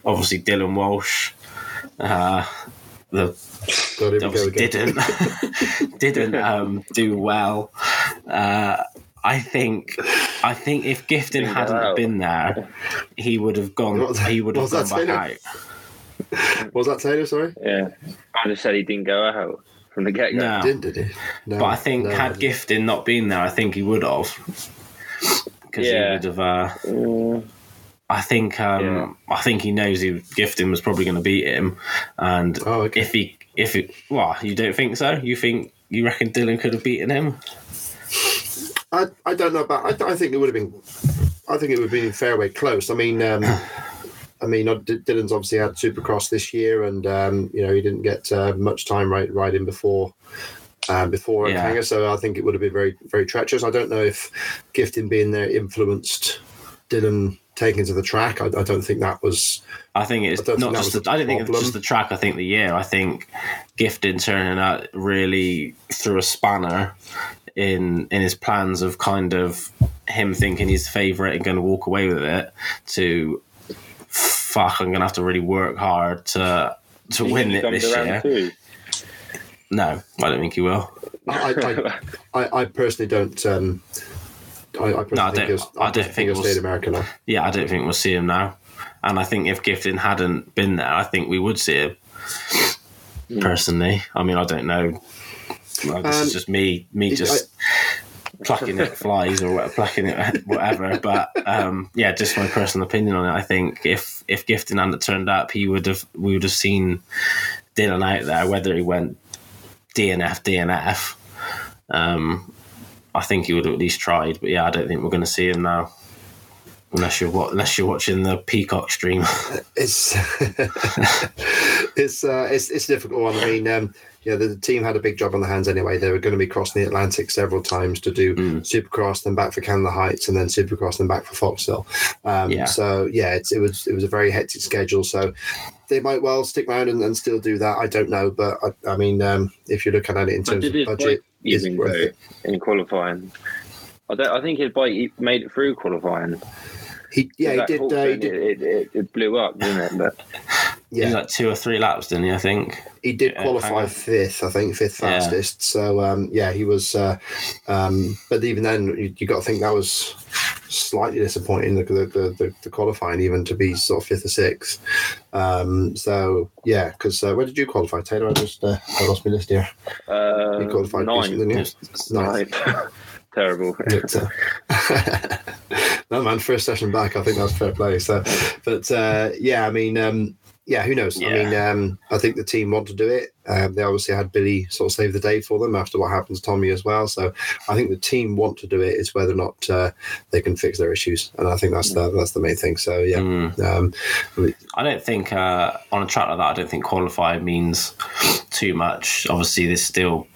obviously Dylan Walsh, uh, the God, here we go obviously didn't didn't um, do well. Uh, I think, I think if Gifting Didn't hadn't out. been there, he would have gone. What that- He would have gone back Taylor? out. Was that Taylor? Sorry, yeah. I just said he didn't go out from the get go. No, didn't did he? No, but I think no. had Gifting not been there, I think he would have. Because he Yeah. would have. Uh, Mm, I think. Um, I think he knows he Gifting was probably going to beat him, and Oh, okay. if he if it well you don't think so you think you reckon dylan could have beaten him I, I don't know about. I, I think it would have been. I think it would have been fairway close. I mean, um, I mean, uh, Dylan's obviously had Supercross this year, and um, you know he didn't get uh, much time right riding before. Um, before Yeah. Oakhanger, so I think it would have been very, very treacherous. I don't know if gifting being there influenced Dylan taking to the track. I, I don't think that was. i think it's I don't think just was the, a i don't think it's just the track i think the year i think Gifting turning out really threw a spanner in in his plans of kind of him thinking he's the favorite and going to walk away with it to fuck i'm going to have to really work hard to to you win it this year too? no i don't think he will I, I, I, I personally don't. Um, I, I No, I think don't- I don't think we'll stay in America now. yeah, I don't think we'll see him now. And I think if Gifting hadn't been there, I think we would see him. Personally, I mean, I don't know. Well, this Um, is just me, me it- just plucking at flies or what- plucking at whatever. But um, yeah, just my personal opinion on it. I think if if Gifting hadn't turned up, he would have we would have seen Dylan out there, whether he went DNF, DNF. Um, I think he would have at least tried. But yeah, I don't think we're going to see him now. Unless you're unless you're watching the Peacock stream, it's it's uh, it's it's a difficult one. I mean, um, yeah, the, the team had a big job on their hands anyway. They were going to be crossing the Atlantic several times to do Mm. Supercross, then back for Canada Heights, and then Supercross, then back for Foxhill. Um, Yeah. So yeah, it's, it was it was a very hectic schedule. So they might well stick around and, and still do that. I don't know, but I, I mean, um, if you're looking at it in terms of budget, bike is even worth it. in qualifying? I. I think his bike he made it through qualifying. He yeah, he did. Uh, he did. It, it, it blew up, didn't it? But he was Yeah, like two or three laps, didn't he? I think. he did Yeah, qualify hang fifth, I think, fifth Yeah. fastest. So um, yeah, he was. Uh, um, but even then, you, you got to think that was slightly disappointing. The, the, the, the, the qualifying, even to be sort of fifth or sixth. Um, so yeah, because uh, where did you qualify, Taylor? I just uh, I lost my list here. uh, You qualified nine. decent, didn't you? Ninth. Terrible. Uh, no man, first session back, I think that's fair play. So, but uh, yeah, I mean, um, yeah, who knows? I mean, um, I think the team want to do it. Um, they obviously had Billy sort of save the day for them after what happened to Tommy as well. So I think the team want to do it. It's whether or not uh, they can fix their issues, and I think that's the that's the main thing. So yeah, Mm. um, I don't think uh, on a track like that, I don't think qualify means too much. Obviously, this still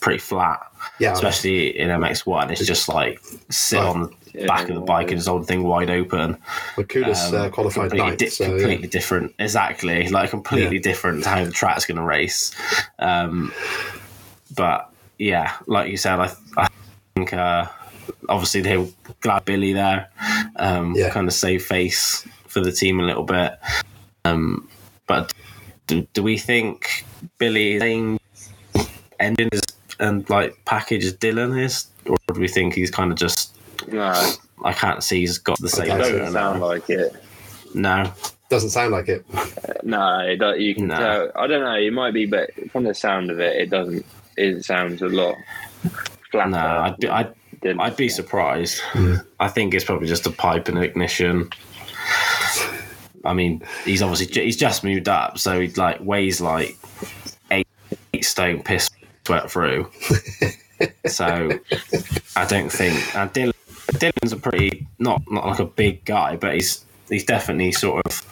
pretty flat, yeah, especially in MX1. It's just like sit Right. on the Yeah, back of the bike and just hold the thing wide open. but Kullas uh, Um, qualified completely, ninth. di- so, yeah. completely different. Exactly, like completely different to how the track's going to race. Um, but yeah, like you said, I, I think uh, obviously they were glad Billy there, um, Yeah. kind of save face for the team a little bit. Um, but do, do we think Billy is ending as, and like package as Dylan is, or do we think he's kind of just? No, I can't see he's got the same. it doesn't sound like it. No, Doesn't sound like it. Uh, no, it don't, you can No. tell. I don't know. It might be, but from the sound of it, it doesn't. It sounds a lot flatter. no, I'd be, I'd, than- I'd be surprised. Yeah. I think it's probably just a pipe and ignition. I mean, he's obviously he's just moved up, so he like weighs like eight, eight stone piss sweat through. so I don't think and Dylan, Dylan's a pretty not not like a big guy, but he's he's definitely sort of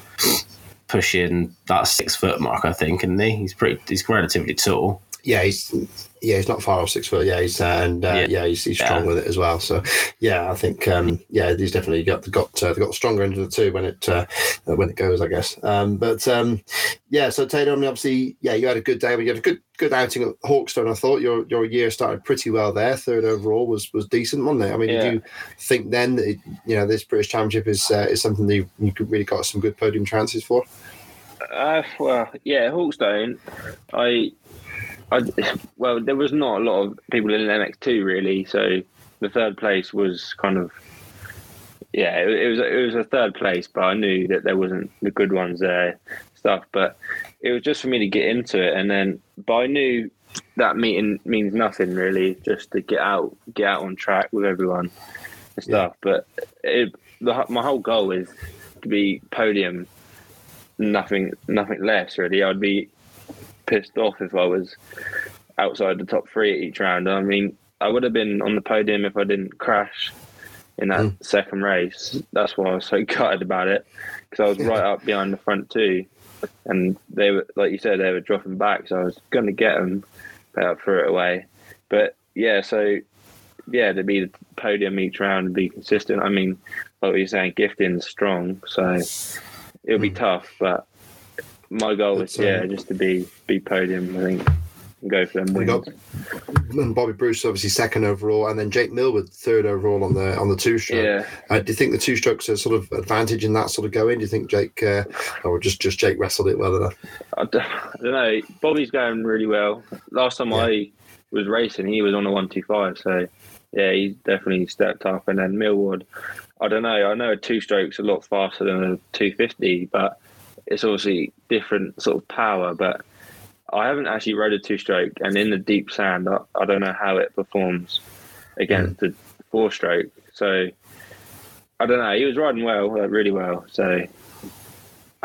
pushing that six foot mark. I think, and he? he's pretty he's relatively tall. Yeah, he's yeah, he's not far off six foot. Yeah, he's uh, and uh, yeah. Yeah. he's, he's strong Yeah. with it as well. So yeah, I think um, yeah, he's definitely got got uh, got stronger into the two when it uh, when it goes, I guess. Um, but um, yeah, so Taylor, I mean, obviously, yeah, you had a good day. but You had a good good outing at Hawkstone. I thought your your year started pretty well there. Third overall was was decent, wasn't it? I mean, Yeah. did you think then that it, you know this British Championship is uh, is something that you, you really got some good podium chances for? Uh, well, yeah, Hawkstone. I, I, well, there was not a lot of people in MX2 really, so the third place was kind of, yeah, it, it was it was a third place, but I knew that there wasn't the good ones there, stuff. But it was just for me to get into it, and then, but I knew that meeting means nothing really, just to get out, get out on track with everyone and stuff. But it, the, my whole goal is to be podium nothing nothing less really. I'd be pissed off if I was outside the top three at each round. I mean, I would have been on the podium if I didn't crash in that Mm. second race. That's why I was so gutted about it because I was right up behind the front two, and they were like you said they were dropping back, so I was going to get them, but I threw it away. But yeah, so yeah, to be the podium each round and be consistent. I mean, like what you're saying, gifting's strong, so it'll be Mm. tough. But my goal is That's, um, yeah, just to be be podium. I think and go for them We got- And Bobby Bruce obviously second overall, and then Jake Millwood third overall on the on the two stroke. Yeah, Uh, do you think the two strokes are sort of advantage in that sort of going? Do you think Jake, uh, or just just Jake wrestled it well enough? I d- I don't know. Bobby's going really well. Last time Yeah. I was racing, he was on a one two five. So yeah, he's definitely stepped up. And then Millwood, I don't know. I know a two stroke's a lot faster than a two fifty, but it's obviously different sort of power. But I haven't actually rode a two stroke, and in the deep sand, I, I don't know how it performs against the four stroke. So I don't know. He was riding well, uh, really well. So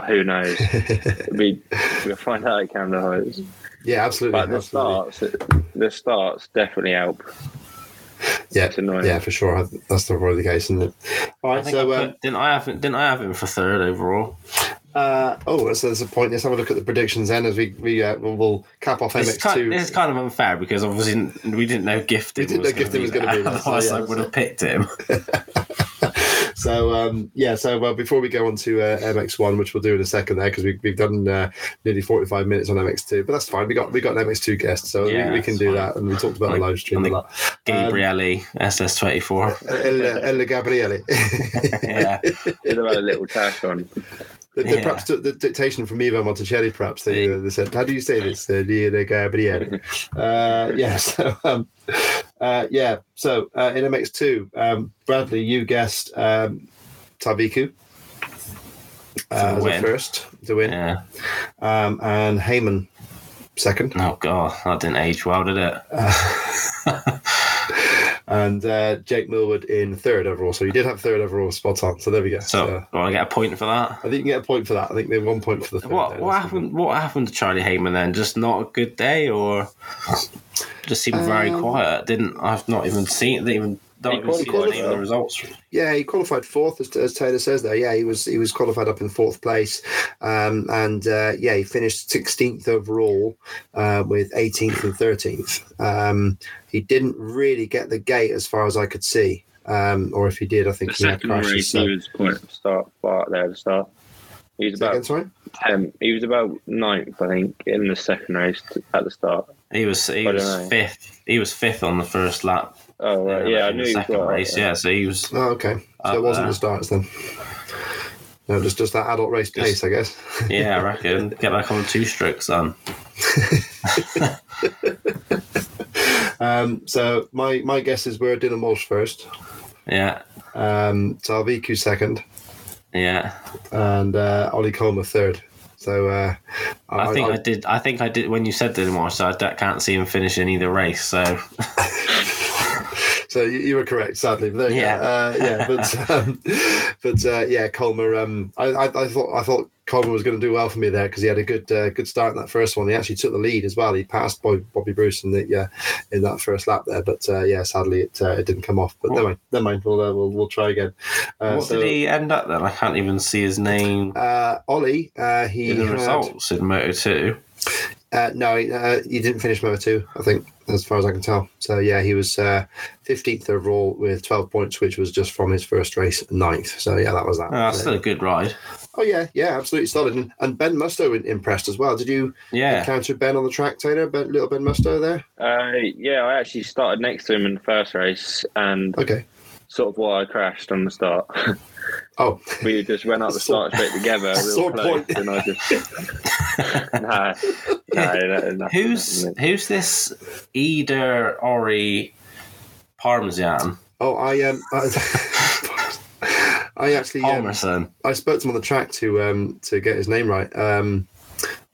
who knows? we we'll find out at Canada Heights. yeah, absolutely. But the absolutely. starts, the starts definitely help. Yeah, It's annoying. yeah, for sure. That's probably the case, isn't it? All I right, so I um, put, didn't I have didn't I have him for third overall? Uh, oh, so there's a point. Let's have a look at the predictions then, as we we uh, we'll, we'll cap off This is, MX kind, two. this is kind of unfair because obviously we didn't know Gifting We didn't was know Gifting was going gonna be there, so Otherwise, yeah, I would so- have picked him. So um, yeah, so well, before we go on to uh, MX1, which we'll do in a second there, because we, we've done uh, nearly 45 minutes on MX2, but that's fine. We got we got an MX2 guest, so Yeah, we, we can do fine. that, and we talked about Like, the live stream I a think- lot. Gabriele SS24. El, El Gabriele. yeah, Did have a little tash on. The, the, Yeah. perhaps the, the dictation from Ivo Monticelli, perhaps they, uh, they said, "How do you say this?" Uh, El Gabriele. uh, yeah. So um, uh, yeah. So uh, in MX2, um, Bradley, you guessed um, Talviku uh, the first to win, yeah. um, and Heyman second. Oh god, that didn't age well, did it? and uh, Jake Millwood in third overall. So you did have third overall spot on. So there we go. So, So, do I get a point for that? I think you can get a point for that. I think they have one point for the third. What there. what happened? What happened to Charlie Heyman then? Just not a good day, or just seemed very Um, quiet? Didn't I've not even seen? Didn't even don't He see qualified, any of the results. Yeah, he qualified fourth, as, as Taylor says there. Yeah, he was he was qualified up in fourth place, um, and uh, yeah, he finished sixteenth overall uh, with eighteenth and thirteenth. Um, he didn't really get the gate as far as I could see, um, or if he did, I think The he had second crashes. race, So. he was quite start, far there at the start. He was about sorry? ten. He was about ninth, I think, in the second race t- at the start. He was he was know. fifth. He was fifth on the first lap. Oh right, yeah, I knew the he was second right, race. Yeah, so he was. Oh, okay. So it wasn't there. the starts then. No, just just that adult race Just- pace, I guess. Yeah, I reckon get back on two strokes then. Um, so my my guess is we're Dylan Walsh first, Yeah, um, Talviku second, yeah. and uh, Ollie Colmer third. So uh, I, think I, did. I think I did when you said Dylan Walsh. So I d- can't see him finishing either race. So So you, you were correct, sadly. But there Yeah. Uh, yeah, but um, but uh, yeah, Colmer. Um, I, I, I thought I thought Colmer was going to do well for me there because he had a good uh, good start in that first one. He actually took the lead as well. He passed Bobby, Bobby Bruce in the yeah in that first lap there. But uh, yeah, sadly it uh, it didn't come off. But never mind, never mind. We'll uh, we'll, we'll try again. Uh, what so, did he end up then? I can't even see his name Uh, Ollie, uh, he in the had- results in Moto Two. Uh, no, he, uh, he didn't finish Moto 2, I think, as far as I can tell. So, yeah, he was uh, 15th overall with 12 points, which was just from his first race, ninth. So, yeah, that was that. That's still a good ride. oh, yeah, yeah, absolutely solid. And, and Ben Musto impressed as well. Did you Yeah, encounter Ben on the track, Taylor? Ben, little Ben Musto there? Uh, yeah, I actually started next to him in the first race, and Okay. Sort of why I crashed on the start. Oh, we just went up the start straight together, sore real close, point. and I just no, no, no, no, who's no. who's this Eder Ori Parmesan oh, I um, I, I actually um, I spoke to him on the track to um to get his name right. Um,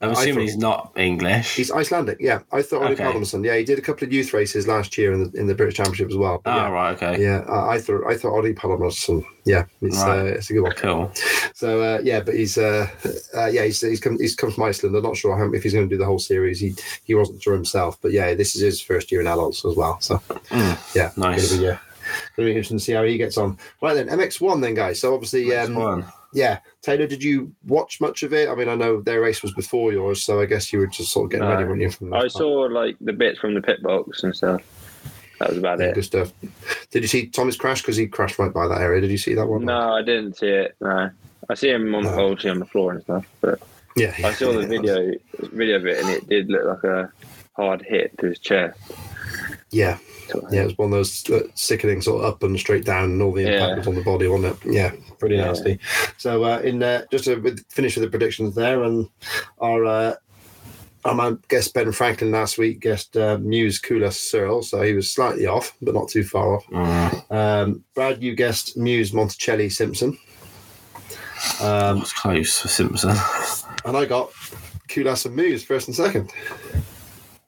I'm assuming he's not English. he's Icelandic. Yeah, I thought Ollie Okay. Palmerson. Yeah, he did a couple of youth races last year in the in the British Championship as well. But Oh yeah. right, okay, Yeah, I, I thought I thought Ollie Palmerson. Yeah, it's Right. uh, it's a good one. cool. So uh, yeah, but he's uh, uh, yeah he's he's come he's come from Iceland. I'm not sure how, if he's going to do the whole series. He he wasn't sure himself, but yeah, this is his first year in adults as well. So Mm, yeah, nice. Gonna be, yeah. Gonna be interesting to see how he gets on. Right then, MX1 then, guys. So obviously, um. Yeah, Taylor, did you watch much of it? I mean, I know their race was before yours, so I guess you were just sort of getting ready, weren't you? From the I saw like the bits from the pit box and stuff. That was about Yeah, it. good stuff. Did you see Thomas crash? Because he crashed right by that area. Did you see that one? No, I didn't see it. No, I see him on, No. obviously on the floor and stuff, but Yeah. I saw the video video of it, and it did look like a hard hit to his chest. Yeah. Yeah, it was one of those uh, sickening sort of up and straight down, and all the impact Yeah. was on the body, wasn't it? Yeah, pretty Yeah. nasty. So, uh, in uh, just to with- finish with the predictions there, and our uh, our guest Ben Franklin last week guessed uh, Mewse Kullas Searle, so he was slightly off, but not too far off. Mm, Um, Brad, you guessed Mewse Monticelli Simpson, um, was close for Simpson. and I got Kullas and Mewse first and second.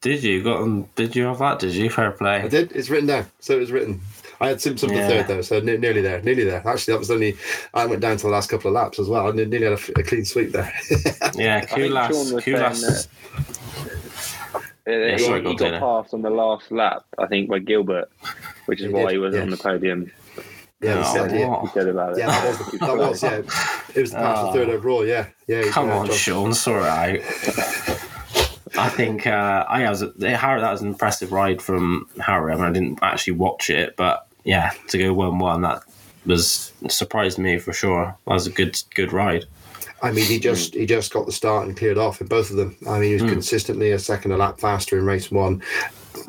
Did you got? them- Did you have that? Did you? Fair play. I did. It's written down. So it was written. I had Simpson Yeah. for third though, so ne- nearly there, nearly there. Actually, that was only I went down to the last couple of laps as well. I nearly had a, f- a clean sweep there. Yeah, think Kullas. Shaun was Kullas. Uh, Yeah, he, sorry, he on, got Taylor. passed on the last lap, I think, by Gilbert, which is He why did, he was yeah. on the podium. yeah, he Oh, said, yeah, what? He said about it. yeah, that was the, that was yeah. It was the pass Oh. third overall. Yeah, yeah. Come on, John- Shaun, sort it out. I think uh, I was Harri. That was an impressive ride from Harri. I mean, I didn't actually watch it, but yeah, to go one-one, that was surprised me for sure. That was a good, good ride. I mean, he just he just got the start and cleared off in both of them. I mean, he was Mm. consistently a second a lap faster in race one,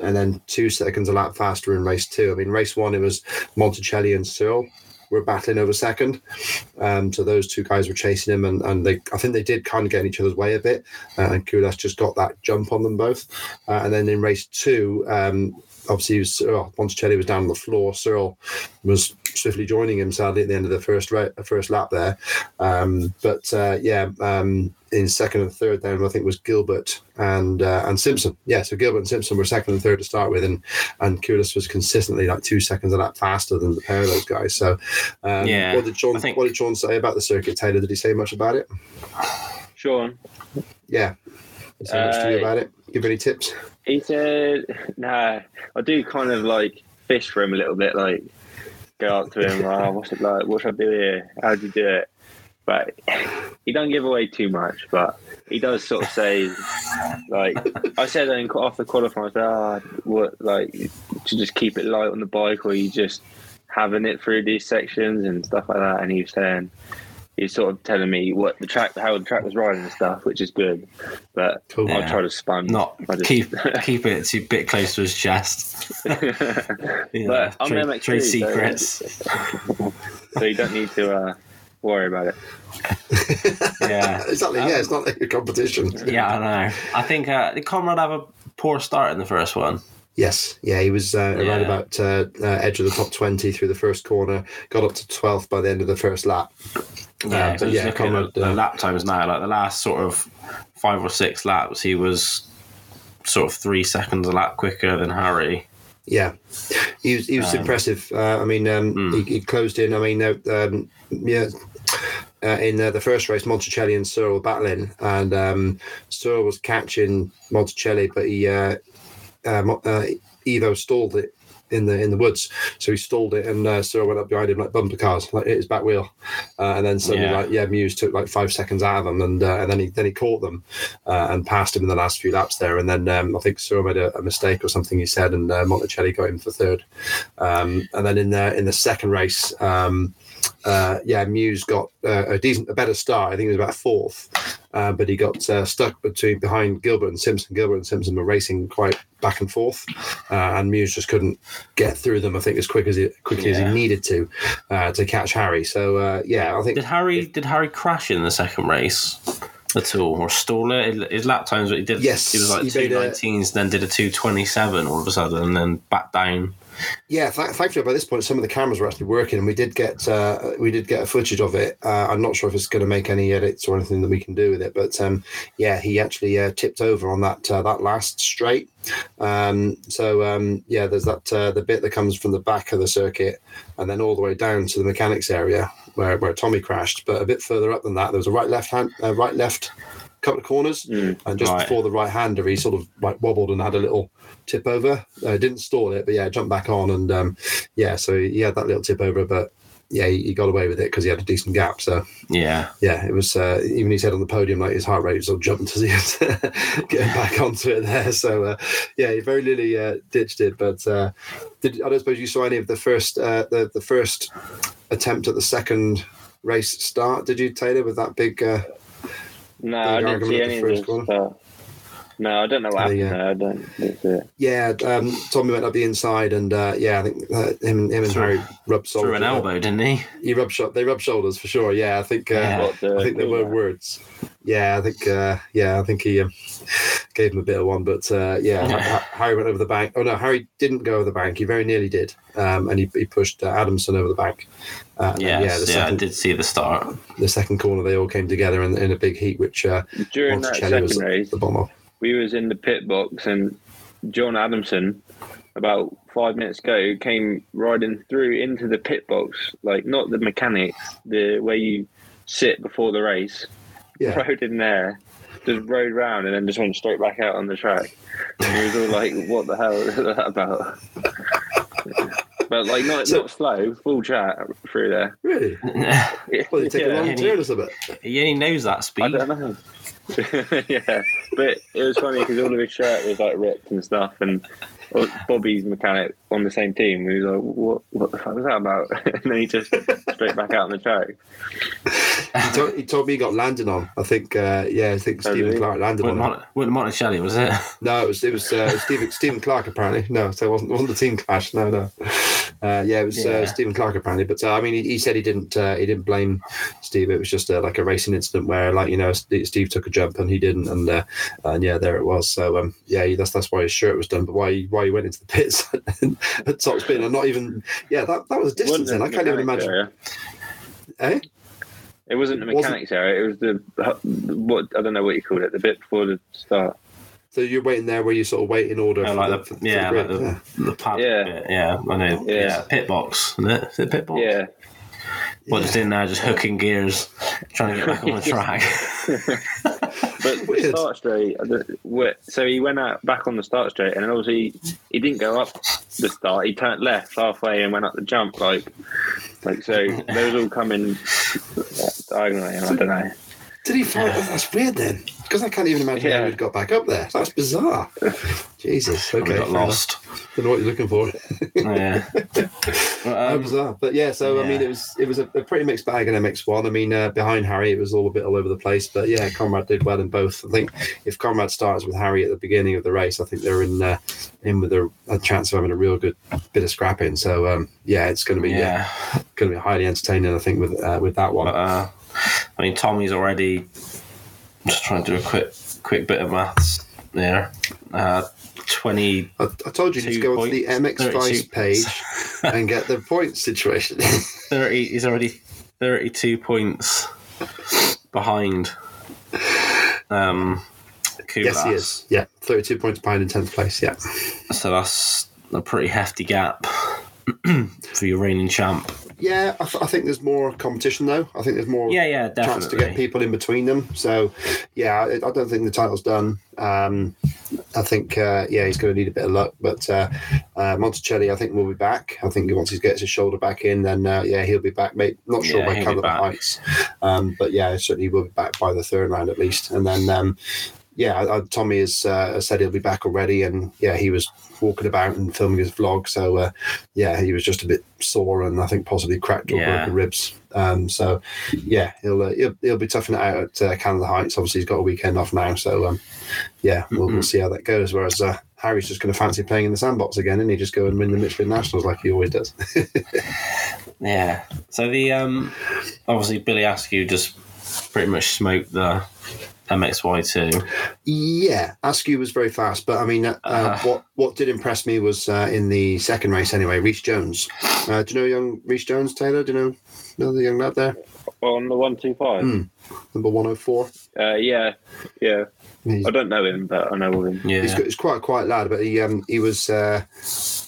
and then two seconds a lap faster in race two. I mean, race one it was Monticelli and Searle were battling over second. Um, so those two guys were chasing him, and, and they I think they did kind of get in each other's way a bit. Uh, and Kullas just got that jump on them both. Uh, and then in race two, um, obviously was, oh, Monticelli was down on the floor. Cyril was swiftly joining him sadly at the end of the first ra- first lap there. Um, but uh, yeah, um, in second and third then I think was Gilbert and uh, and Simpson. Yeah, so Gilbert and Simpson were second and third to start with, and and Kullas was consistently like two seconds a lap faster than the pair of those guys. So um, Yeah, what did John think- what did John say about the circuit? Taylor, did he say much about it? Shaun, Yeah. Did he say much to you Uh, about it? Give any tips? he said, "Nah, I do kind of like fish for him a little bit, like go up to him, oh, what's it like? What should I do here? How do you do it?" But he don't give away too much, but he does sort of say, like I said in, off the qualifying, I said, ah, what like to just keep it light on the bike, or you just having it through these sections and stuff like that. And he was saying. He's sort of telling me what the track, how the track was riding and stuff, which is good. But Cool. I'll Yeah. try to spun. Not just- keep keep it to a bit close to his chest. You know, But I'm trade, MX3, trade so- secrets. so you don't need to uh, worry about it. Yeah. exactly. yeah, it's not like a competition. Yeah, I know. I think uh, did Conrad have a poor start in the first one? Yes, yeah, he was uh, Yeah. around about uh, uh, edge of the top twenty through the first corner. Got up to twelfth by the end of the first lap. Yeah, so yeah, at the uh, lap times now, like the last sort of five or six laps, he was sort of three seconds a lap quicker than Harri. Yeah, he was he was Um, impressive. Uh, I mean, um, Mm. he, he closed in. I mean, uh, um, yeah. Uh, in uh, the first race, Monticelli and Searle were battling, and um, Searle was catching Monticelli, but he uh, Mo- uh, Ivo stalled it in the in the woods, so he stalled it, and uh, Searle went up behind him like bumper cars, like hit his back wheel, uh, and then suddenly, Yeah. like yeah, Mewse took like five seconds out of him, and uh, and then he then he caught them uh, and passed him in the last few laps there, and then um, I think Searle made a, a mistake or something he said, and uh, Monticelli got him for third, um, and then in the in the second race. Um, uh, yeah, Mewse got uh, a decent, a better start. I think he was about fourth, uh, but he got uh, stuck between behind Gilbert and Simpson. Gilbert and Simpson were racing quite back and forth, uh, and Mewse just couldn't get through them. I think as quick as he, quickly as he needed to uh, to catch Harri. So uh, yeah, I think Did Harri did Harri crash in the second race at all or stall it? His lap times he did. Yes, he was like two nineteens, then did a two twenty seven all of a sudden, and then back down. Yeah, th- thankfully by this point some of the cameras were actually working, and we did get uh, we did get a footage of it. Uh, I'm not sure if it's going to make any edits or anything that we can do with it, but um, yeah, he actually uh, tipped over on that uh, that last straight. Um, so um, yeah, there's that uh, the bit that comes from the back of the circuit, and then all the way down to the mechanics area where, where Tommy crashed. But a bit further up than that, there was a right left hand, uh, right left couple of corners, Mm. and just Right. before the right hander, he sort of like wobbled and had a little tip over. Uh, didn't stall it, but yeah, jumped back on, and um, yeah, so he had that little tip over, but yeah, he, he got away with it because he had a decent gap. So Yeah, yeah, it was uh, even he said on the podium like his heart rate was all jumped as he was getting back onto it there. So uh, yeah, he very nearly uh, ditched it. But uh, did I don't suppose you saw any of the first uh, the the first attempt at the second race start? Did you Taylor with that big? Uh, No, I didn't see any of this. one. But no, I don't know what happened Yeah. there. I don't, it. yeah, um, Tommy went up the inside, and uh, yeah, I think uh, him, him and Threw- Harri rubbed threw shoulders. an elbow, didn't he? He rubbed shou- They rubbed shoulders for sure. Yeah, I think. Uh, Yeah. I think there were words. Yeah, I think. Uh, yeah, I think he um, gave him a bit of one, but uh, yeah, Yeah. Harri went over the bank. Oh no, Harri didn't go over the bank. He very nearly did, um, and he, he pushed uh, Adamson over the bank. Uh, Yes, yeah, the yeah, I second did see the start. the second corner they all came together in, in a big heat, which uh, During that Monticelli was second at race, the bomb of. We was in the pit box and John Adamson, about five minutes ago, came riding through into the pit box, like not the mechanics, the where you sit before the race. Yeah, Rode in there, just rode round and then just went straight back out on the track. And we was all like, "What the hell is that about?" but like not So- not slow, full chat through there. really. Well, they take a Yeah. long turn or something. he only knows that speed. I don't know. yeah, but it was funny because all of his shirt was like ripped and stuff, and uh, Bobby's mechanic on the same team. He was like, "What? What the fuck was that about?" and then he just straight back out on the track. He told, he told me he got landed on. I think. Uh, yeah, I think Oh, Stephen really? Clark landed Wasn't, on. him. Wasn't Monticelli, was it? No, it was it was uh, Stephen Stephen Clark apparently. No, so it wasn't, wasn't the team clash. No, no. Uh, yeah, it was Yeah. Uh, Stephen Clark apparently. But uh, I mean, he, he said he didn't uh, he didn't blame Steve. It was just uh, like a racing incident where like you know Steve, Steve took a jump and he didn't, and uh, and yeah, there it was. So um, yeah, that's that's why his shirt was done. But why why he went into the pits, at top spin and not even. Yeah, that, that was distance. Then I can't even imagine. Area. Eh? It wasn't the It wasn't- mechanics area. It was the what I don't know what you called it. The bit before the start. So you're waiting there where you sort of wait in order. Oh, for like the, the, for the yeah, like the, yeah. the pad Yeah. bit. Yeah, I know. Yeah, Yeah. pit box. Isn't it? Is it pit box? Yeah, Well, just in there, just hooking gears, trying to get back on the track. Weird. start straight. So he went out back on the start straight, and obviously he didn't go up the start. He turned left halfway and went up the jump. Like, like so those all coming diagonally. I don't know. Did he find? That's weird then, because I can't even imagine how he'd got back up there. That's bizarre. Jesus. Probably Okay. got lost. enough. Don't know what you're looking for. yeah. How Um, bizarre. But yeah, so I mean, it was it was a, a pretty mixed bag in MX1. I mean, uh, behind Harri, it was all a bit all over the place. But yeah, Conrad did well in both. I think if Conrad starts with Harri at the beginning of the race, I think they're in uh, in with a, a chance of having a real good bit of scrapping. So um, yeah, it's going to be yeah. going to be highly entertaining. I think with uh, with that one. But, uh, I mean, Tommy's already I'm just trying to do a quick quick bit of maths there. Uh, 20, I, I told you to go to the MX Vice page and get the points situation. 30, he's already 32 points behind um, yes, he is. Yeah, thirty-two points behind in tenth place. Yeah. So that's a pretty hefty gap for your reigning champ. Yeah, I, th- I think there's more competition though. I think there's more Yeah, yeah, chance to get people in between them. So, yeah, I, I don't think the title's done. Um, I think, uh, yeah, he's going to need a bit of luck. But uh, uh, Monticelli, I think, will be back. I think once he gets his shoulder back in, then uh, yeah, he'll be back. Mate, not sure Yeah, by he'll count be of the heights, um, but yeah, certainly will be back by the third round at least. And then, um, yeah, Tommy has uh, said he'll be back already, and yeah, he was walking about and filming his vlog. So uh, yeah, he was just a bit sore and I think possibly cracked or Yeah. broken ribs. Um, so yeah, he'll, uh, he'll he'll be toughing it out at uh, Canada Heights. Obviously, he's got a weekend off now, so um, yeah, we'll, we'll see how that goes. Whereas uh, Harri's just going to fancy playing in the sandbox again, and he just go and win the Michelin Nationals like he always does. Yeah. So the um, obviously Billy Askew just pretty much smoked the MXY two. Yeah, Askew was very fast, but I mean, uh, Uh. what what did impress me was uh, in the second race anyway. Reese Jones. Uh, do you know young Reese Jones, Taylor? Do you know know the young lad there, On the one two five. Hmm. number one hundred four? Uh, yeah, yeah. He's, I don't know him, but I know him. Yeah. he's, he's quite a quiet lad, but he um, he was uh,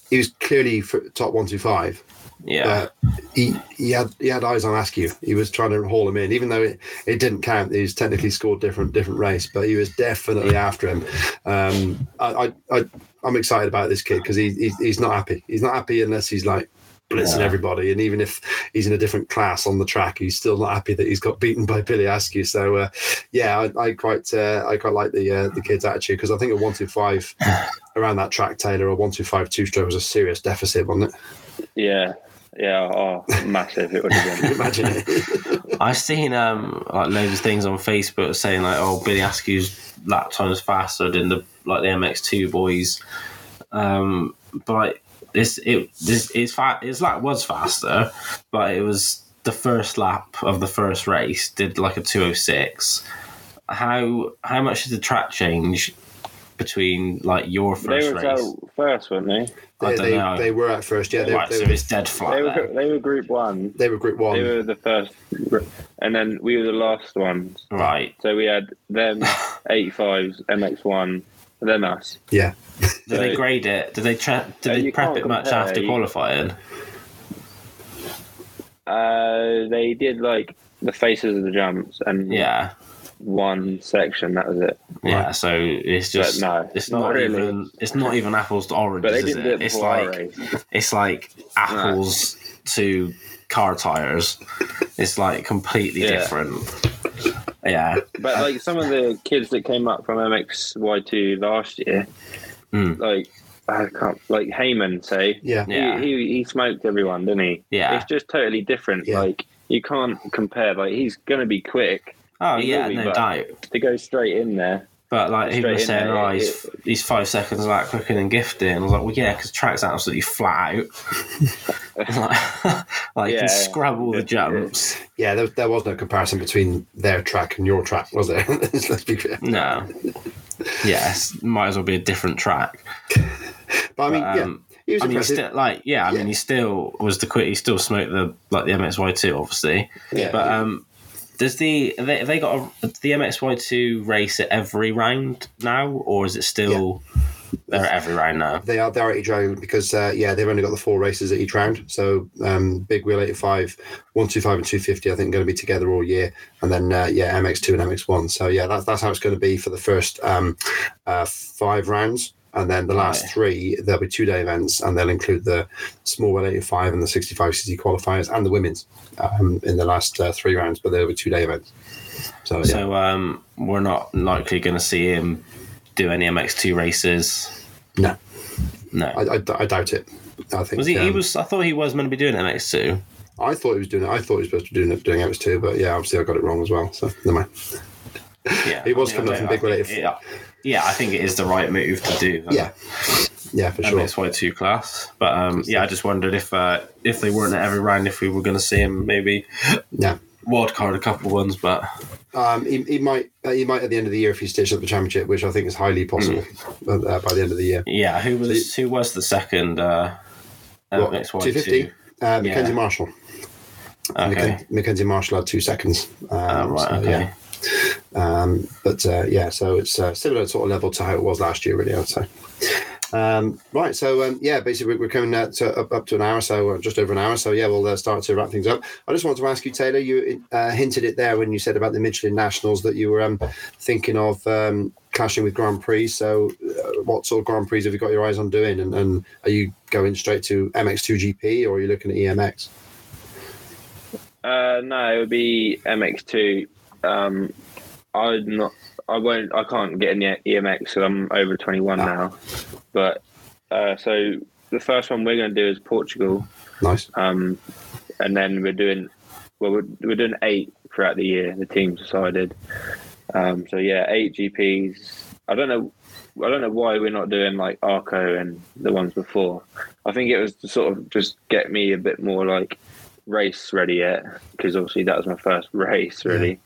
he was clearly for top one two five. Yeah. Uh, he he had he had eyes on Askew. He was trying to haul him in, even though it, it didn't count. He's technically scored different different race, but he was definitely after him. Um, I, I, I I'm excited about this kid because he, he he's not happy. He's not happy unless he's like blitzing Yeah. everybody, and even if he's in a different class on the track, he's still not happy that he's got beaten by Billy Askew. So uh, yeah, I, I quite uh, I quite like the uh, the kid's attitude because I think a one two five around that track, Taylor, a one two five two stroke was a serious deficit, wasn't it? Yeah, yeah. Oh, massive! It would have been. imagine it? I've seen um like loads of things on Facebook saying like, oh, Billy Askew's lap time is faster than the like the MX2 boys. Um, but like, this it this it's fa- it's like was faster, but it was the first lap of the first race did like a 206. How how much did the track change between like your They first were race? first, weren't they? I They, don't they, know. they were at first, yeah. They, right, they, so were, it's dead flat. They then. were they were Group One. they were Group One. They were the first, and then we were the last ones. Right. So we had them, 85s, MX1, and then us. yeah. Did they grade it? Did they tra- did Uh, they prep can't it much compare, after qualifying? Uh, they did like the faces of the jumps and Yeah, one section. That was it. yeah. So it's just no, it's not not, really. even it's not even apples to oranges. But they didn't it? do it It's like race. it's like apples to car tires. It's like completely Yeah. different. Yeah, But like some of the kids that came up from MXY2 last year, Mm. like I can't like Heyman say, Yeah. Yeah. he, he he smoked everyone, didn't he? Yeah. it's just totally different. Yeah. Like you can't compare. Like he's gonna be quick Oh He yeah, will no doubt. to go straight in there. But like people are Straight in saying, there, oh, it- he's, he's five seconds like quicker than Gifty, and I was like, well, yeah, because track's absolutely flat out. like, like you Yeah. can scrub all the jumps. Yeah, there, there was no comparison between their track and your track, was there? Let's be clear. No. Yes, might as well be a different track. But I mean, But, um, yeah, he was I mean, he impressive. still, like, yeah, I Yeah. mean, he still was the quick. He still smoked the like the MXY two, obviously. yeah, But um, does the they have they got a, the MXY two race at every round now, or is it still they're at every round now? They are they're at each round because uh, yeah they've only got the four races at each round. So um, big wheel 85, 125 and 250 I think going to be together all year, and then uh, yeah MX2 and MX1. So yeah that's that's how it's going to be for the first um, uh, five rounds. And then the last Right. three, there'll be two day events, and they'll include the small wheel 85 and the 65 cc qualifiers and the women's um, in the last uh, three rounds, but they'll be two day events. So yeah, So um, we're not likely going to see him do any MX two races. no, No, I, I, I doubt it. I think was he? he um, was. I thought he was meant to be doing MX two. I thought he was doing it. I thought he was supposed to be doing it, doing mx2, but yeah, obviously I got it wrong as well. So never mind. Yeah, He was coming up from Big Relative. it- Yeah, I think it is the right move to do. Yeah, yeah, for sure. MXY two class. But um, yeah, I just wondered if uh, if they weren't at every round, if we were going to see him maybe Yeah, wild card a couple of ones. But um, he, he might uh, he might at the end of the year if he stitches up the championship, which I think is highly possible uh, uh, by the end of the year. yeah, who was who was the second uh, 250? Uh, Mackenzie Yeah. Marshall. Okay, Mackenzie, Mackenzie Marshall had two seconds. Um, Ah, right. so, okay. Yeah. Um, but uh, yeah, so it's uh, similar sort of level to how it was last year, really. I'd say. Um, right, so um, yeah, basically we're coming to, up, up to an hour, so uh, just over an hour. So yeah, we'll uh, start to wrap things up. I just wanted to ask you, Taylor. You uh, hinted it there when you said about the Michelin Nationals that you were um, thinking of um, clashing with Grand Prix. So, uh, what sort of Grand Prix have you got your eyes on doing? And, and are you going straight to MX2 GP or are you looking at EMX? No, it would be MX2. Um, I'm not. I won't. I can't get in the EMX because I'm over 21 Ah. now. But uh, so the first one we're going to do is Portugal, Nice. um, and then we're doing. Well, we're, we're doing eight throughout the year. The team's decided. Um, so yeah, eight GPs. I don't know. I don't know why we're not doing like Arco and the ones before. I think it was to sort of just get me a bit more like race ready yet because obviously that was my first race really.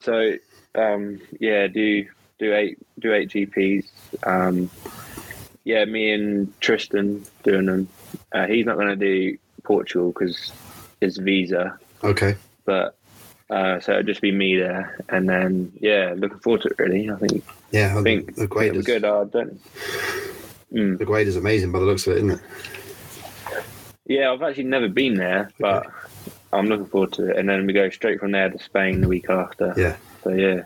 So um, yeah, do do eight do eight GPs. Um, yeah, me and Tristan doing them. Uh, he's not going to do Portugal because his visa, Okay. but uh, so it'll just be me there. And then yeah, looking forward to it really. I think Yeah, I think the it'll is good. I don't. Mm. the Agueda is amazing by the looks of it, isn't it? Yeah, I've actually never been there, but I'm looking forward to it. And then we go straight from there to Spain the week after. Yeah, So yeah,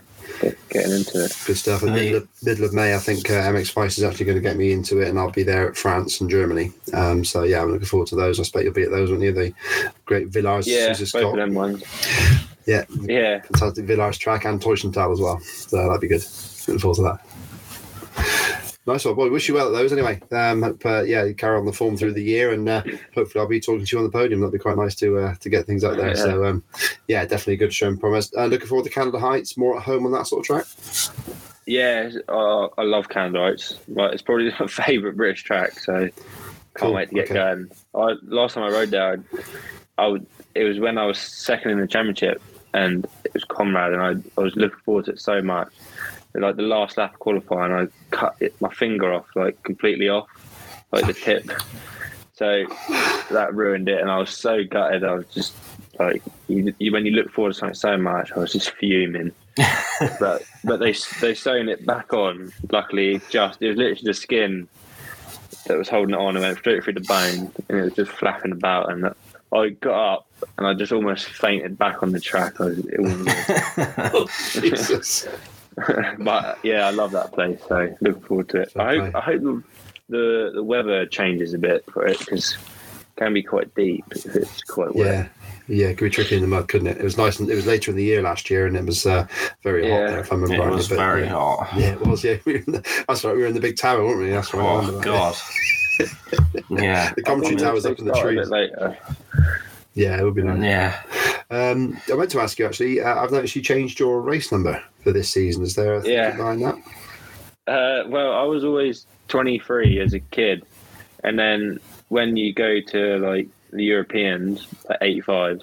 getting into it. good stuff. In Hey. middle of, middle of May, I think uh, MX Vice is actually going to get me into it, and I'll be there at France and Germany. Um, so yeah, I'm looking forward to those. I expect you'll be at those, won't you? The great Villars, Yeah, both of them ones. Yeah, Yeah, fantastic Villars track and Teutschenthal as well. So that'd be good. Looking forward to that. Nice one, boy. Wish you well at those anyway. Um, hope, uh, yeah, carry on the form through the year, and uh, hopefully I'll be talking to you on the podium. That'd be quite nice to uh, to get things out there. Yeah. So um, yeah, definitely a good show and promise. Uh, looking forward to Canada Heights. More at home on that sort of track. yeah. Uh, I love Canada Heights. Like, it's probably my favourite British track. So can't Cool, wait to get okay. going. I, last time I rode there, I, I would. It was when I was second in the championship, and it was Conrad, and I, I was looking forward to it so much. Like the last lap of qualifying, I cut it, my finger off, like completely off, like the tip. So that ruined it, and I was so gutted. I was just like, you, you, when you look forward to something so much, I was just fuming. but but they they sewn it back on. Luckily, just it was literally the skin that was holding it on and went straight through the bone, and it was just flapping about. And I got up and I just almost fainted back on the track. I was, it was Jesus. but yeah, I love that place. So looking forward to it. I hope I hope the the, the weather changes a bit for it because it can be quite deep if it's quite wet. Yeah. Yeah, it could be tricky in the mud, couldn't it? It was nice. And it was later in the year last year, and it was uh, very hot there. If I remember it rightly, was but, very yeah. hot. Yeah, it was. Yeah, we the, that's right. We were in the big tower, weren't we? That's right. I Oh that. god. yeah. The commentary I tower's up in the they start a trees. Yeah, it would be nice. Yeah. Um, I meant to ask you actually. Uh, I've noticed you changed your race number for this season. Is there a Yeah. behind that? Uh, well, I was always 23 as a kid, and then when you go to like the Europeans at 85,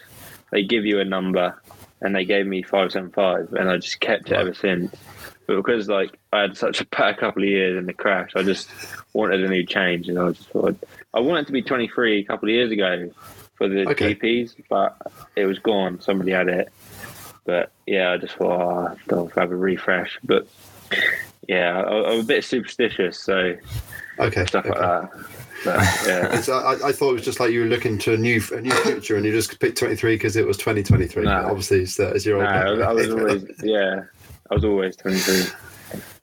they give you a number, and they gave me five seven five, and I just kept it Right. ever since. But because like I had such a bad couple of years in the crash, I just wanted a new change, and I just thought I wanted to be twenty three a couple of years ago for the Okay. GPs, but it was gone. Somebody had it. But yeah, I just thought oh, I'll have a refresh. But yeah, I, I'm a bit superstitious, so Okay. stuff okay. like that. But yeah. I, I thought it was just like you were looking to a new a new future and you just picked 23 because it was 2023. No. Obviously, it's, it's your No, old. I was, I was always yeah, I was always twenty three.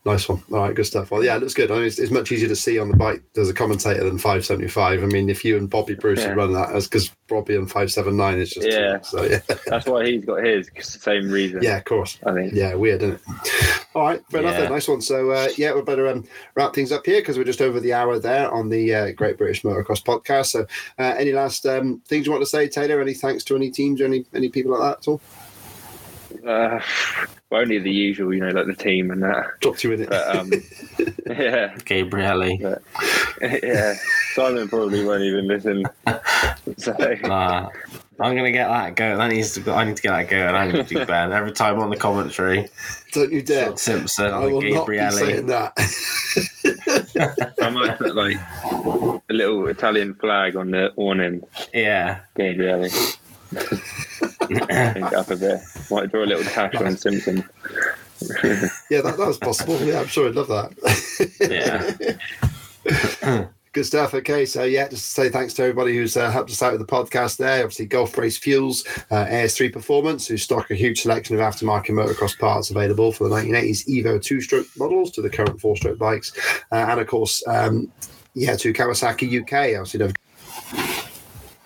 Nice one. All right, good stuff. Well, yeah, it looks good. I mean, it's, it's much easier to see on the bike as a commentator than 575. I mean, if you and Bobby Bruce Yeah. had run that, that's because Bobby and 579 is just Yeah. much. So yeah, That's why he's got his. 'cause the same reason. yeah, of course. I think. Yeah, weird, isn't it? All right, fair enough. Yeah. then. Nice one. So, uh, yeah, we better um, wrap things up here because we're just over the hour there on the uh, Great British Motocross podcast. So, uh, any last um, things you want to say, Taylor? Any thanks to any teams or any any people like that at all? Uh, well, only the usual, you know, like the team and that. Dropped you in it. But um, yeah, Gabrielli. yeah. Simon probably won't even listen. So Nah, I'm gonna get that go. That needs to. Be, I need to get that going. I need to do Ben every time on the commentary. Don't you dare. Simpson I on will the not be saying that. I might put like a little Italian flag on the awning. Yeah. Gabrielli. It up a bit. Might draw a little cash on Simpson. yeah, that, that was possible. Yeah, I'm sure I'd love that. Yeah. Good stuff. Okay, so yeah, just to say thanks to everybody who's uh, helped us out with the podcast there. Obviously, Golf Race Fuels, uh, AS3 Performance, who stock a huge selection of aftermarket motocross parts available for the 1980s Evo two stroke models to the current four stroke bikes. Uh, and of course, um, yeah, to Kawasaki UK. Obviously, they've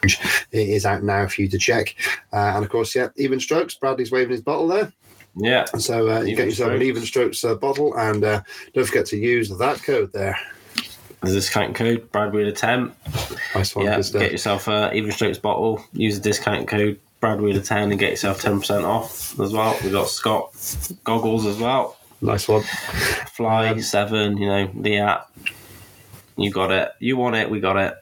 it is out now for you to check. Uh, and of course, yeah, Evenstrokes. Bradley's waving his bottle there. Yeah. So uh, you get yourself an Evenstrokes uh, bottle and uh, don't forget to use that code there. The discount code Brad Wheeler 10. Nice one. Yeah. Get yourself an Evenstrokes bottle. Use the discount code Brad Wheeler 10 and get yourself 10% off as well. We've got Scott goggles as well. Nice one. Fly Um, seven. You know the app. You got it. You want it. We got it.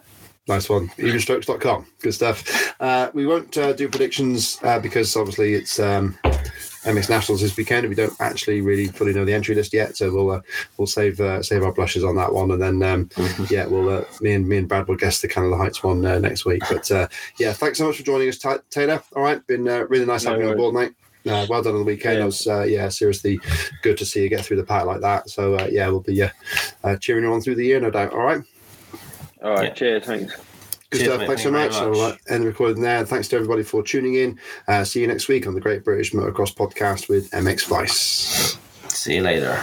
Nice one. Evenstrokes.com. Good stuff. Uh, we won't uh, do predictions uh, because obviously it's um, MX Nationals this weekend. We don't actually really fully know the entry list yet, so we'll uh, we'll save uh, save our blushes on that one, and then um, yeah, we'll uh, me and me and Brad will guess the Canada Heights one uh, next week. But uh, yeah, thanks so much for joining us, Ta Taylor. All right, been uh, really nice No having you on board, mate. Uh, well done on the weekend. Yeah. It was uh, yeah, seriously good to see you get through the pack like that. So uh, yeah, we'll be uh, uh, cheering you on through the year, no doubt. All right. All right, Yeah. cheers, thanks. Good Cheers, stuff. mate. Thanks so Thank much. you I'll uh, end the recording there. Thanks to everybody for tuning in. Uh, see you next week on the Great British Motocross Podcast with MX Vice. See you later.